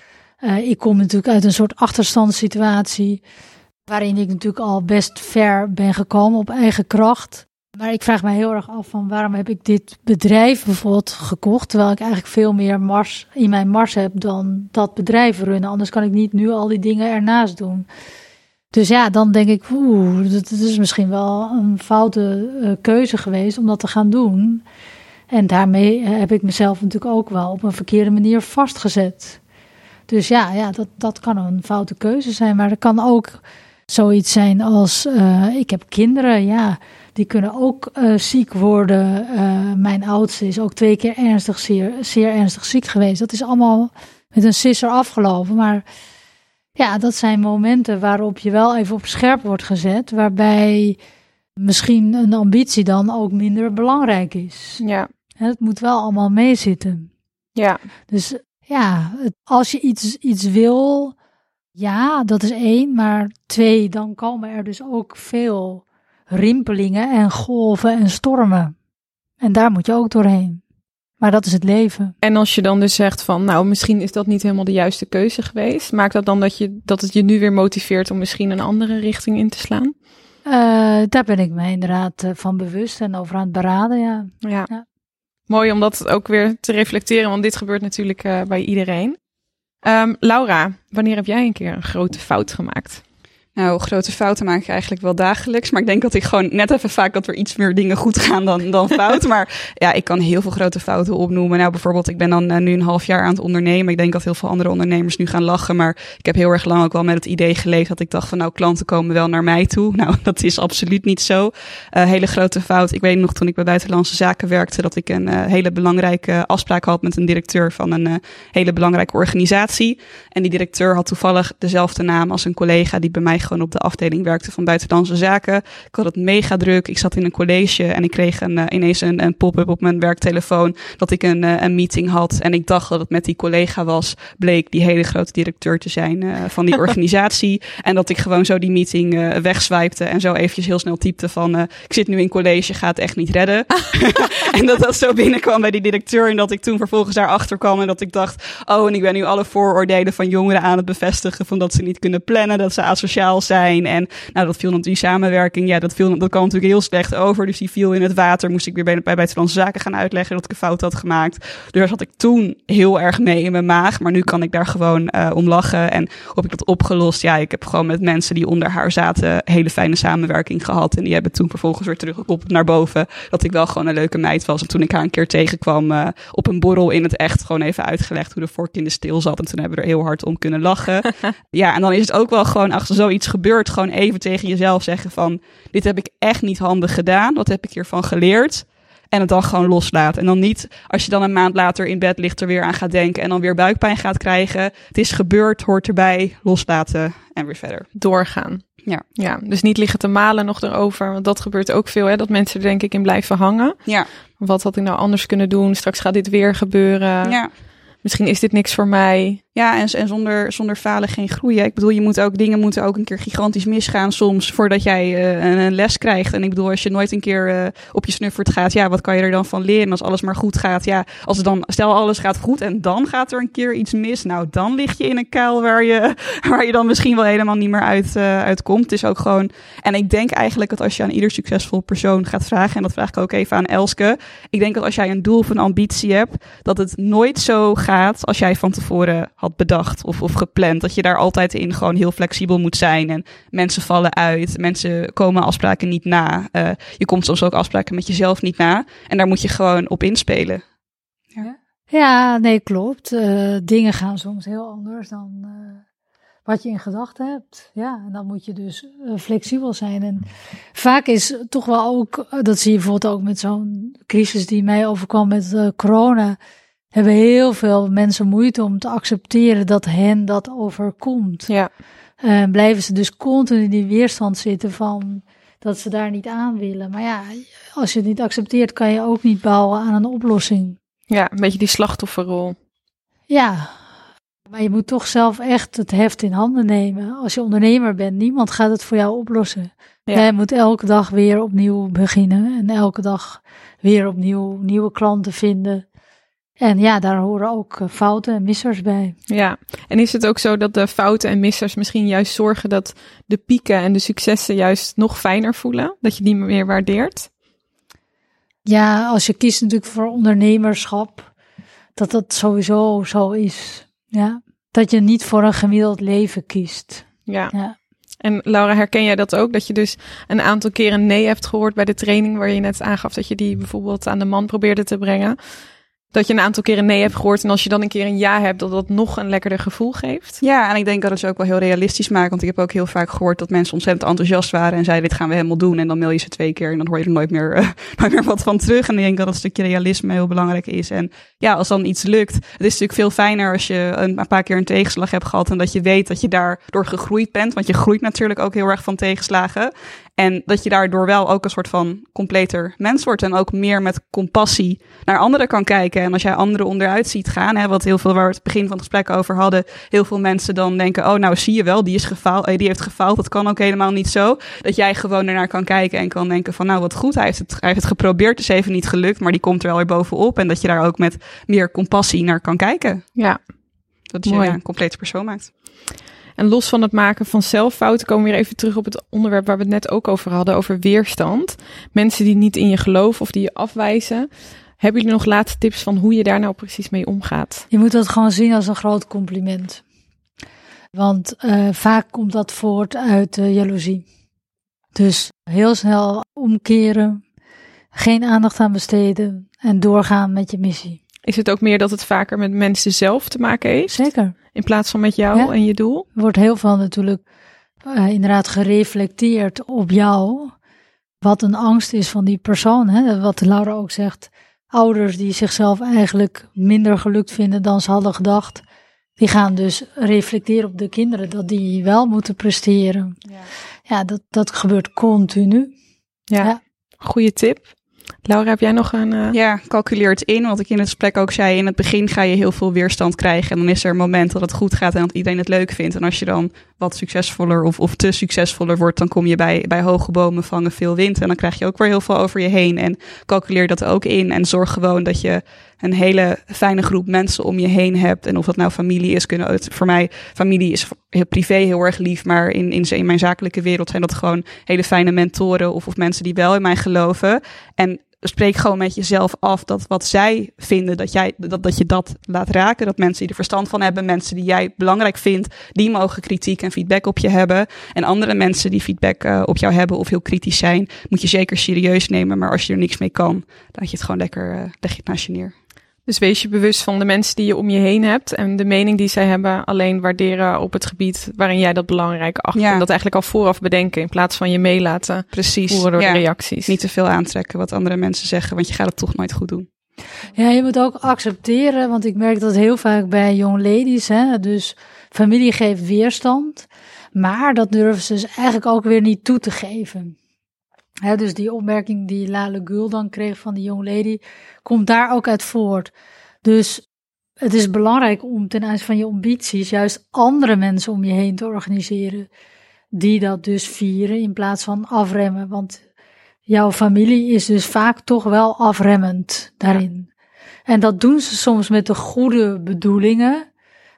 Uh, ik kom natuurlijk uit een soort achterstandssituatie, waarin ik natuurlijk al best ver ben gekomen op eigen kracht. Maar ik vraag me heel erg af van waarom heb ik dit bedrijf bijvoorbeeld gekocht, terwijl ik eigenlijk veel meer mars in mijn mars heb dan dat bedrijf runnen. Anders kan ik niet nu al die dingen ernaast doen. Dus ja, dan denk ik, oeh, dat is misschien wel een foute uh, keuze geweest om dat te gaan doen. En daarmee heb ik mezelf natuurlijk ook wel op een verkeerde manier vastgezet. Dus ja, ja dat, dat kan een foute keuze zijn. Maar er kan ook zoiets zijn als: uh, ik heb kinderen, ja, die kunnen ook uh, ziek worden. Uh, mijn oudste is ook twee keer ernstig, zeer, zeer ernstig ziek geweest. Dat is allemaal met een sisser afgelopen. Maar ja, dat zijn momenten waarop je wel even op scherp wordt gezet. Waarbij misschien een ambitie dan ook minder belangrijk is. Ja. Het moet wel allemaal meezitten. Ja. Dus ja, als je iets, iets wil, ja, dat is één. Maar twee, dan komen er dus ook veel rimpelingen en golven en stormen. En daar moet je ook doorheen. Maar dat is het leven. En als je dan dus zegt van, nou, misschien is dat niet helemaal de juiste keuze geweest. Maakt dat dan dat, je, dat het je nu weer motiveert om misschien een andere richting in te slaan? Uh, daar ben ik me inderdaad van bewust en over aan het beraden, ja. ja. ja. Mooi om dat ook weer te reflecteren, want dit gebeurt natuurlijk uh, bij iedereen. Um, Laura, wanneer heb jij een keer een grote fout gemaakt? Nou, grote fouten maak ik eigenlijk wel dagelijks. Maar ik denk dat ik gewoon net even vaak dat er iets meer dingen goed gaan dan, dan fout. (laughs) maar ja, ik kan heel veel grote fouten opnoemen. Nou, bijvoorbeeld, ik ben dan uh, nu een half jaar aan het ondernemen. Ik denk dat heel veel andere ondernemers nu gaan lachen. Maar ik heb heel erg lang ook wel met het idee geleefd dat ik dacht van nou, klanten komen wel naar mij toe. (laughs) Nou, dat is absoluut niet zo. Uh, hele grote fout. Ik weet nog toen ik bij Buitenlandse Zaken werkte dat ik een uh, hele belangrijke afspraak had met een directeur van een hele belangrijke organisatie. En die directeur had toevallig dezelfde naam als een collega die bij mij gewoon op de afdeling werkte van buitenlandse zaken. Ik had het mega druk. Ik zat in een college en ik kreeg een, uh, ineens een, een pop-up op mijn werktelefoon dat ik een, uh, een meeting had. En ik dacht dat het met die collega was. Bleek die hele grote directeur te zijn uh, van die (laughs) organisatie. en dat ik gewoon zo die meeting wegswipte en zo eventjes heel snel typte van ik zit nu in college, ga het echt niet redden. (laughs) (laughs) en dat dat zo binnenkwam bij die directeur en dat ik toen vervolgens daarachter kwam en dat ik dacht, oh en ik ben nu alle vooroordelen van jongeren aan het bevestigen van dat ze niet kunnen plannen, dat ze asociaal zijn. En nou, dat viel natuurlijk die samenwerking. Ja, dat, viel, dat kwam natuurlijk heel slecht over. Dus die viel in het water. Moest ik weer bij, bij Buitenlandse Zaken gaan uitleggen dat ik een fout had gemaakt. Dus daar zat ik toen heel erg mee in mijn maag. Maar nu kan ik daar gewoon uh, om lachen. En heb ik dat opgelost? Ja, ik heb gewoon met mensen die onder haar zaten hele fijne samenwerking gehad. En die hebben toen vervolgens weer teruggekoppeld naar boven. Dat ik wel gewoon een leuke meid was. En toen ik haar een keer tegenkwam uh, op een borrel in het echt, gewoon even uitgelegd hoe de vork in de stil zat. En toen hebben we er heel hard om kunnen lachen. (laughs) ja, en dan is het ook wel gewoon achter zoiets gebeurt, gewoon even tegen jezelf zeggen van, dit heb ik echt niet handig gedaan. Wat heb ik hiervan geleerd? En het dan gewoon loslaten. En dan niet, als je dan een maand later in bed ligt, er weer aan gaat denken en dan weer buikpijn gaat krijgen. Het is gebeurd, hoort erbij, loslaten en weer verder. Doorgaan. Ja. ja, dus niet liggen te malen nog erover. Want dat gebeurt ook veel, hè? Dat mensen er denk ik in blijven hangen. Ja. Wat had ik nou anders kunnen doen? Straks gaat dit weer gebeuren. Ja. Misschien is dit niks voor mij. Ja, en, en zonder, zonder falen geen groeien. Ik bedoel, je moet ook dingen moeten ook een keer gigantisch misgaan soms voordat jij uh, een, les krijgt. En ik bedoel, als je nooit een keer uh, op je snuffert gaat, ja, wat kan je er dan van leren? Als alles maar goed gaat, ja, als het dan, stel alles gaat goed en dan gaat er een keer iets mis. Nou, dan lig je in een kuil waar je, (laughs) waar je dan misschien wel helemaal niet meer uit, uh, uitkomt. Het is ook gewoon, en ik denk eigenlijk dat als je aan ieder succesvol persoon gaat vragen, en dat vraag ik ook even aan Elske. Ik denk dat als jij een doel of een ambitie hebt, dat het nooit zo gaat als jij van tevoren had bedacht of, of gepland. Dat je daar altijd in gewoon heel flexibel moet zijn. En mensen vallen uit. Mensen komen afspraken niet na. Uh, je komt soms ook afspraken met jezelf niet na. En daar moet je gewoon op inspelen. Ja, ja nee, klopt. Uh, dingen gaan soms heel anders dan uh, wat je in gedachten hebt. Ja, en dan moet je dus flexibel zijn. En vaak is toch wel ook, dat zie je bijvoorbeeld ook met zo'n crisis die mij overkwam met corona hebben heel veel mensen moeite om te accepteren dat hen dat overkomt. Ja. Uh, blijven ze dus continu in die weerstand zitten van dat ze daar niet aan willen. Maar ja, als je het niet accepteert, kan je ook niet bouwen aan een oplossing. Ja, een beetje die slachtofferrol. Ja, maar je moet toch zelf echt het heft in handen nemen. Als je ondernemer bent, niemand gaat het voor jou oplossen. Ja. Jij moet elke dag weer opnieuw beginnen en elke dag weer opnieuw nieuwe klanten vinden. En ja, daar horen ook eh, fouten en missers bij. Ja, en is het ook zo dat de fouten en missers misschien juist zorgen dat de pieken en de successen juist nog fijner voelen? Dat je die meer waardeert? Ja, als je kiest natuurlijk voor ondernemerschap, dat dat sowieso zo is. Ja, dat je niet voor een gemiddeld leven kiest. Ja. ja. En Laura, herken jij dat ook? Dat je dus een aantal keren nee hebt gehoord bij de training waar je net aangaf dat je die bijvoorbeeld aan de man probeerde te brengen dat je een aantal keren nee hebt gehoord. En als je dan een keer een ja hebt, dat dat nog een lekkerder gevoel geeft. Ja, en ik denk dat het ze ook wel heel realistisch maken. Want ik heb ook heel vaak gehoord dat mensen ontzettend enthousiast waren. En zeiden, dit gaan we helemaal doen. En dan mail je ze twee keer en dan hoor je er nooit meer, (laughs) uh, meer wat van terug. En ik denk dat dat stukje realisme heel belangrijk is. En ja, als dan iets lukt. Het is natuurlijk veel fijner als je een, een paar keer een tegenslag hebt gehad. En dat je weet dat je daardoor gegroeid bent. Want je groeit natuurlijk ook heel erg van tegenslagen. En dat je daardoor wel ook een soort van completer mens wordt. En ook meer met compassie naar anderen kan kijken. En als jij anderen onderuit ziet gaan, hè, wat heel veel waar we het begin van het gesprek over hadden. Heel veel mensen dan denken: oh, nou zie je wel, die, is gefaald, eh, die heeft gefaald. Dat kan ook helemaal niet zo. Dat jij gewoon ernaar kan kijken en kan denken: van nou wat goed, hij heeft het, hij heeft het geprobeerd. Het is even niet gelukt, maar die komt er wel weer bovenop. En dat je daar ook met meer compassie naar kan kijken. Ja. Dat je een complete persoon maakt. En los van het maken van zelffouten komen we weer even terug op het onderwerp waar we het net ook over hadden, over weerstand. Mensen die niet in je geloven of die je afwijzen. Hebben jullie nog laatste tips van hoe je daar nou precies mee omgaat? Je moet dat gewoon zien als een groot compliment. Want uh, vaak komt dat voort uit uh, jaloezie. Dus heel snel omkeren, geen aandacht aan besteden en doorgaan met je missie. Is het ook meer dat het vaker met mensen zelf te maken heeft? Zeker. In plaats van met jou ja. en je doel? Er wordt heel veel natuurlijk uh, inderdaad gereflecteerd op jou. Wat een angst is van die persoon. Hè? Wat Laura ook zegt. Ouders die zichzelf eigenlijk minder gelukt vinden dan ze hadden gedacht. Die gaan dus reflecteren op de kinderen dat die wel moeten presteren. Ja, ja dat, dat gebeurt continu. Ja, ja. goede tip. Laura, heb jij nog een. Uh... Ja, calculeer het in. Wat ik in het gesprek ook zei. In het begin ga je heel veel weerstand krijgen. En dan is er een moment dat het goed gaat en dat iedereen het leuk vindt. En als je dan wat succesvoller of, of te succesvoller wordt, dan kom je bij, bij hoge bomen vangen veel wind. En dan krijg je ook weer heel veel over je heen. En calculeer dat ook in. En zorg gewoon dat je een hele fijne groep mensen om je heen hebt. En of dat nou familie is, kunnen het voor mij, familie is privé heel erg lief. Maar in, in, mijn zakelijke wereld zijn dat gewoon hele fijne mentoren of, of mensen die wel in mij geloven. En spreek gewoon met jezelf af dat wat zij vinden, dat, jij, dat, dat je dat laat raken. Dat mensen die er verstand van hebben, mensen die jij belangrijk vindt, die mogen kritiek en feedback op je hebben. En andere mensen die feedback uh, op jou hebben of heel kritisch zijn, moet je zeker serieus nemen. Maar als je er niks mee kan, leg je het gewoon lekker, uh, leg je het naast je neer. Dus wees je bewust van de mensen die je om je heen hebt en de mening die zij hebben alleen waarderen op het gebied waarin jij dat belangrijk acht. Ja. En dat eigenlijk al vooraf bedenken in plaats van je meelaten Precies. voeren door ja. de reacties. Niet te veel aantrekken wat andere mensen zeggen, want je gaat het toch nooit goed doen. Ja, je moet ook accepteren, want ik merk dat heel vaak bij young ladies, hè, dus familie geeft weerstand, maar dat durven ze dus eigenlijk ook weer niet toe te geven. He, dus die opmerking die Lale Gul dan kreeg van die young lady, komt daar ook uit voort. Dus het is belangrijk om ten aanzien van je ambities juist andere mensen om je heen te organiseren. Die dat dus vieren in plaats van afremmen. Want jouw familie is dus vaak toch wel afremmend daarin. Ja. En dat doen ze soms met de goede bedoelingen,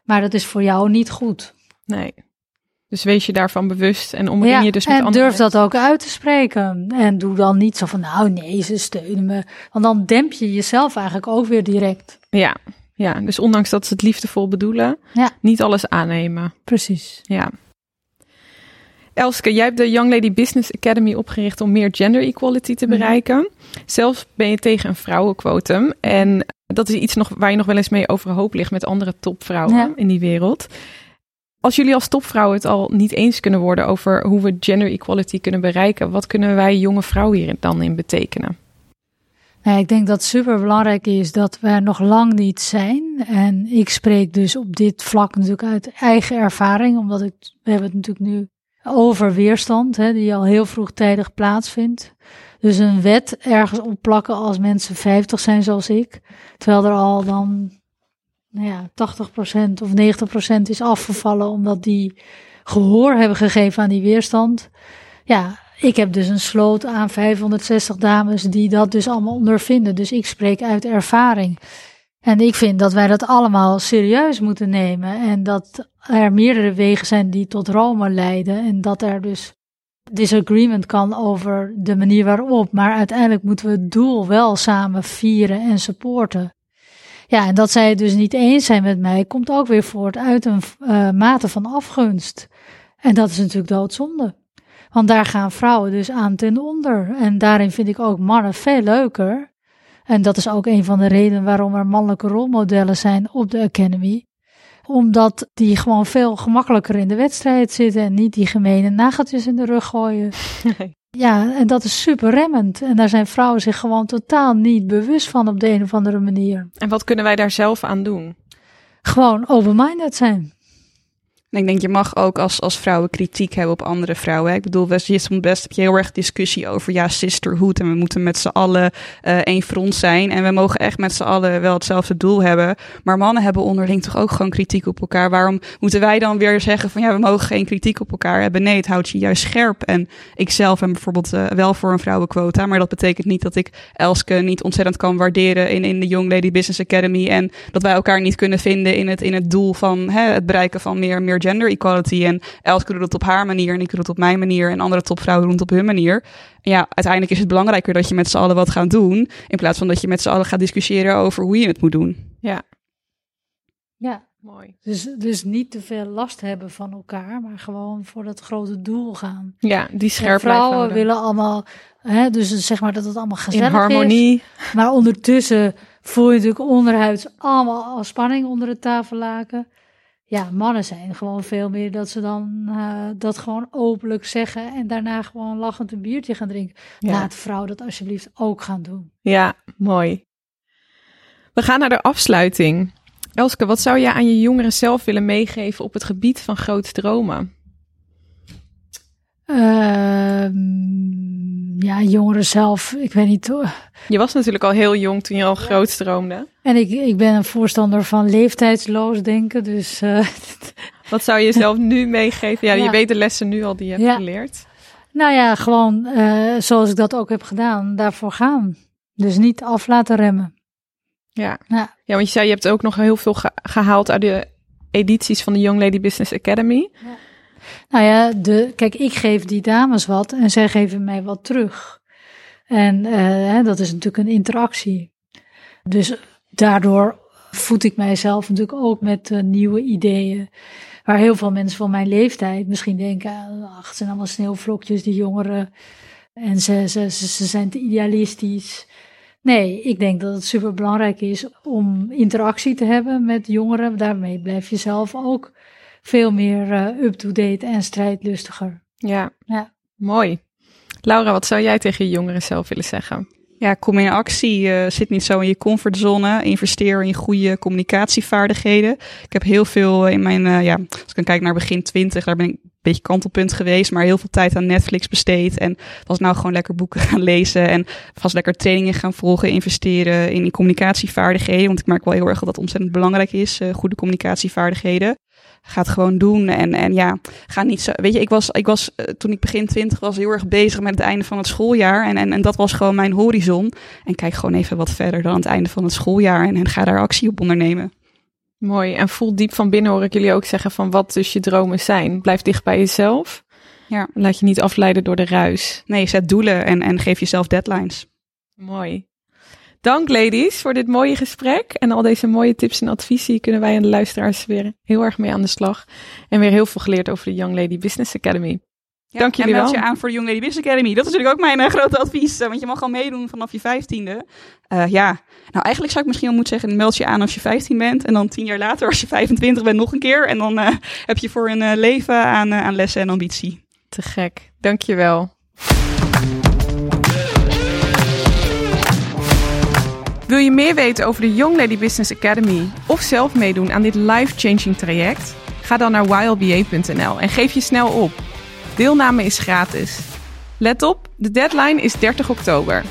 maar dat is voor jou niet goed. Nee. Dus wees je daarvan bewust en omring ja, je dus met en andere durf dat ook uit te spreken. En doe dan niet zo van, nou nee, ze steunen me. Want dan demp je jezelf eigenlijk ook weer direct. Ja, ja. dus ondanks dat ze het liefdevol bedoelen, ja. niet alles aannemen. Precies. Ja. Elske, jij hebt de Young Lady Business Academy opgericht om meer gender equality te bereiken. Mm. Zelfs ben je tegen een vrouwenquotum. En dat is iets nog waar je nog wel eens mee overhoop ligt met andere topvrouwen ja. in die wereld. Als jullie als topvrouwen het al niet eens kunnen worden over hoe we gender equality kunnen bereiken, wat kunnen wij jonge vrouwen hier dan in betekenen? Nou, ik denk dat het super belangrijk is dat we nog lang niet zijn. En ik spreek dus op dit vlak natuurlijk uit eigen ervaring, omdat ik, we hebben het natuurlijk nu over weerstand, hè, die al heel vroegtijdig plaatsvindt. Dus een wet ergens opplakken als mensen 50 zijn zoals ik, terwijl er al dan nou ja, 80% of 90% is afgevallen omdat die gehoor hebben gegeven aan die weerstand. Ja, ik heb dus een sloot aan 560 dames die dat dus allemaal ondervinden. Dus ik spreek uit ervaring. En ik vind dat wij dat allemaal serieus moeten nemen. En dat er meerdere wegen zijn die tot Rome leiden. En dat er dus disagreement kan over de manier waarop. Maar uiteindelijk moeten we het doel wel samen vieren en supporten. Ja, en dat zij het dus niet eens zijn met mij, komt ook weer voort uit een uh, mate van afgunst. En dat is natuurlijk doodzonde. Want daar gaan vrouwen dus aan ten onder. En daarin vind ik ook mannen veel leuker. En dat is ook een van de redenen waarom er mannelijke rolmodellen zijn op de Academy. Omdat die gewoon veel gemakkelijker in de wedstrijd zitten en niet die gemene nageltjes in de rug gooien. (laughs) Ja, en dat is super remmend. En daar zijn vrouwen zich gewoon totaal niet bewust van op de een of andere manier. En wat kunnen wij daar zelf aan doen? Gewoon open-minded zijn. En ik denk, je mag ook als, als vrouwen kritiek hebben op andere vrouwen. Ik bedoel, soms best heb je heel erg discussie over ja, sisterhood. En we moeten met z'n allen uh, één front zijn. En we mogen echt met z'n allen wel hetzelfde doel hebben. Maar mannen hebben onderling toch ook gewoon kritiek op elkaar. Waarom moeten wij dan weer zeggen van ja, we mogen geen kritiek op elkaar hebben? Nee, het houdt je juist scherp. En ik zelf ben bijvoorbeeld uh, wel voor een vrouwenquota. Maar dat betekent niet dat ik Elske niet ontzettend kan waarderen in, in de Young Lady Business Academy. En dat wij elkaar niet kunnen vinden in het, in het doel van hè, het bereiken van meer, meer gender equality. En Elske doet het op haar manier en ik doe het op mijn manier. En andere topvrouwen doen het op hun manier. En ja, uiteindelijk is het belangrijker dat je met z'n allen wat gaat doen. In plaats van dat je met z'n allen gaat discussiëren over hoe je het moet doen. Ja, Ja, mooi. dus, dus niet te veel last hebben van elkaar, maar gewoon voor dat grote doel gaan. Ja, die En scherp blijven vrouwen willen allemaal, hè, dus zeg maar dat het allemaal gezellig In harmonie. is. Maar ondertussen voel je natuurlijk onderhuids allemaal al spanning onder het tafellaken. Ja, mannen zijn gewoon veel meer dat ze dan eh, dat gewoon openlijk zeggen en daarna gewoon lachend een biertje gaan drinken. Ja. Laat vrouwen dat alsjeblieft ook gaan doen. Ja, mooi. We gaan naar de afsluiting. Elske, wat zou je aan je jongeren zelf willen meegeven op het gebied van groot dromen? Ehm, ja, jongeren zelf, ik weet niet. Je was natuurlijk al heel jong toen je al groot droomde. En ik, ik ben een voorstander van leeftijdsloos denken, dus eh, (laughs) Wat zou je jezelf nu meegeven? Ja, je Ja. weet de lessen nu al die je hebt Ja. geleerd. nou ja, gewoon eh, zoals ik dat ook heb gedaan, daarvoor gaan. Dus niet af laten remmen. Ja. Ja. ja, want je zei je hebt ook nog heel veel ge- gehaald uit de edities van de Young Lady Business Academy. Nou ja, de, kijk, ik geef die dames wat en zij geven mij wat terug. En eh, dat is natuurlijk een interactie. Dus daardoor voed ik mijzelf natuurlijk ook met eh, nieuwe ideeën. Waar heel veel mensen van mijn leeftijd misschien denken, ach, het zijn allemaal sneeuwvlokjes, die jongeren. En ze, ze, ze, ze zijn te idealistisch. Nee, ik denk dat het super belangrijk is om interactie te hebben met jongeren. Daarmee blijf je zelf ook veel meer eh, up-to-date en strijdlustiger. Ja. Ja. mooi. Laura, wat zou jij tegen je jongeren zelf willen zeggen? Ja, kom in actie. eh, zit niet zo in je comfortzone. Investeer in goede communicatievaardigheden. Ik heb heel veel in mijn, eh, ja, als ik dan kijk naar begin twintig, daar ben ik een beetje kantelpunt geweest, maar heel veel tijd aan Netflix besteed. En was nou gewoon lekker boeken (laughs) gaan lezen en vast lekker trainingen gaan volgen, investeren in, communicatievaardigheden. Want ik merk wel heel erg dat dat ontzettend belangrijk is, eh, goede communicatievaardigheden. Ga het gewoon doen. En, en ja, ga niet zo. Weet je, ik was, ik was eh, toen ik begin twintig was heel erg bezig met het einde van het schooljaar. En, en, en dat was gewoon mijn horizon. En kijk gewoon even wat verder dan het einde van het schooljaar. En, en ga daar actie op ondernemen. Mooi. En voel diep van binnen hoor ik jullie ook zeggen van wat dus je dromen zijn. Blijf dicht bij jezelf. Ja. Laat je niet afleiden door de ruis. Nee, zet doelen en, en geef jezelf deadlines. Mooi. Dank ladies voor dit mooie gesprek. En al deze mooie tips en adviezen kunnen wij en de luisteraars weer heel erg mee aan de slag. En weer heel veel geleerd over de Young Lady Business Academy. Dank jullie en meld je aan voor de Young Lady Business Academy. Dat is natuurlijk ook mijn eh, grote advies. eh, want je mag al meedoen vanaf je vijftiende. Eh ja, nou eigenlijk zou ik misschien wel moeten zeggen... meld je aan als je 15 bent. En dan tien jaar later als je 25 bent nog een keer. En dan heb je voor een leven aan, aan lessen en ambitie. Te gek. Dank je wel. Wil je meer weten over de Young Lady Business Academy of zelf meedoen aan dit life-changing traject? Ga dan naar ylba.nl en geef je snel op. Deelname is gratis. Let op, de deadline is 30 oktober.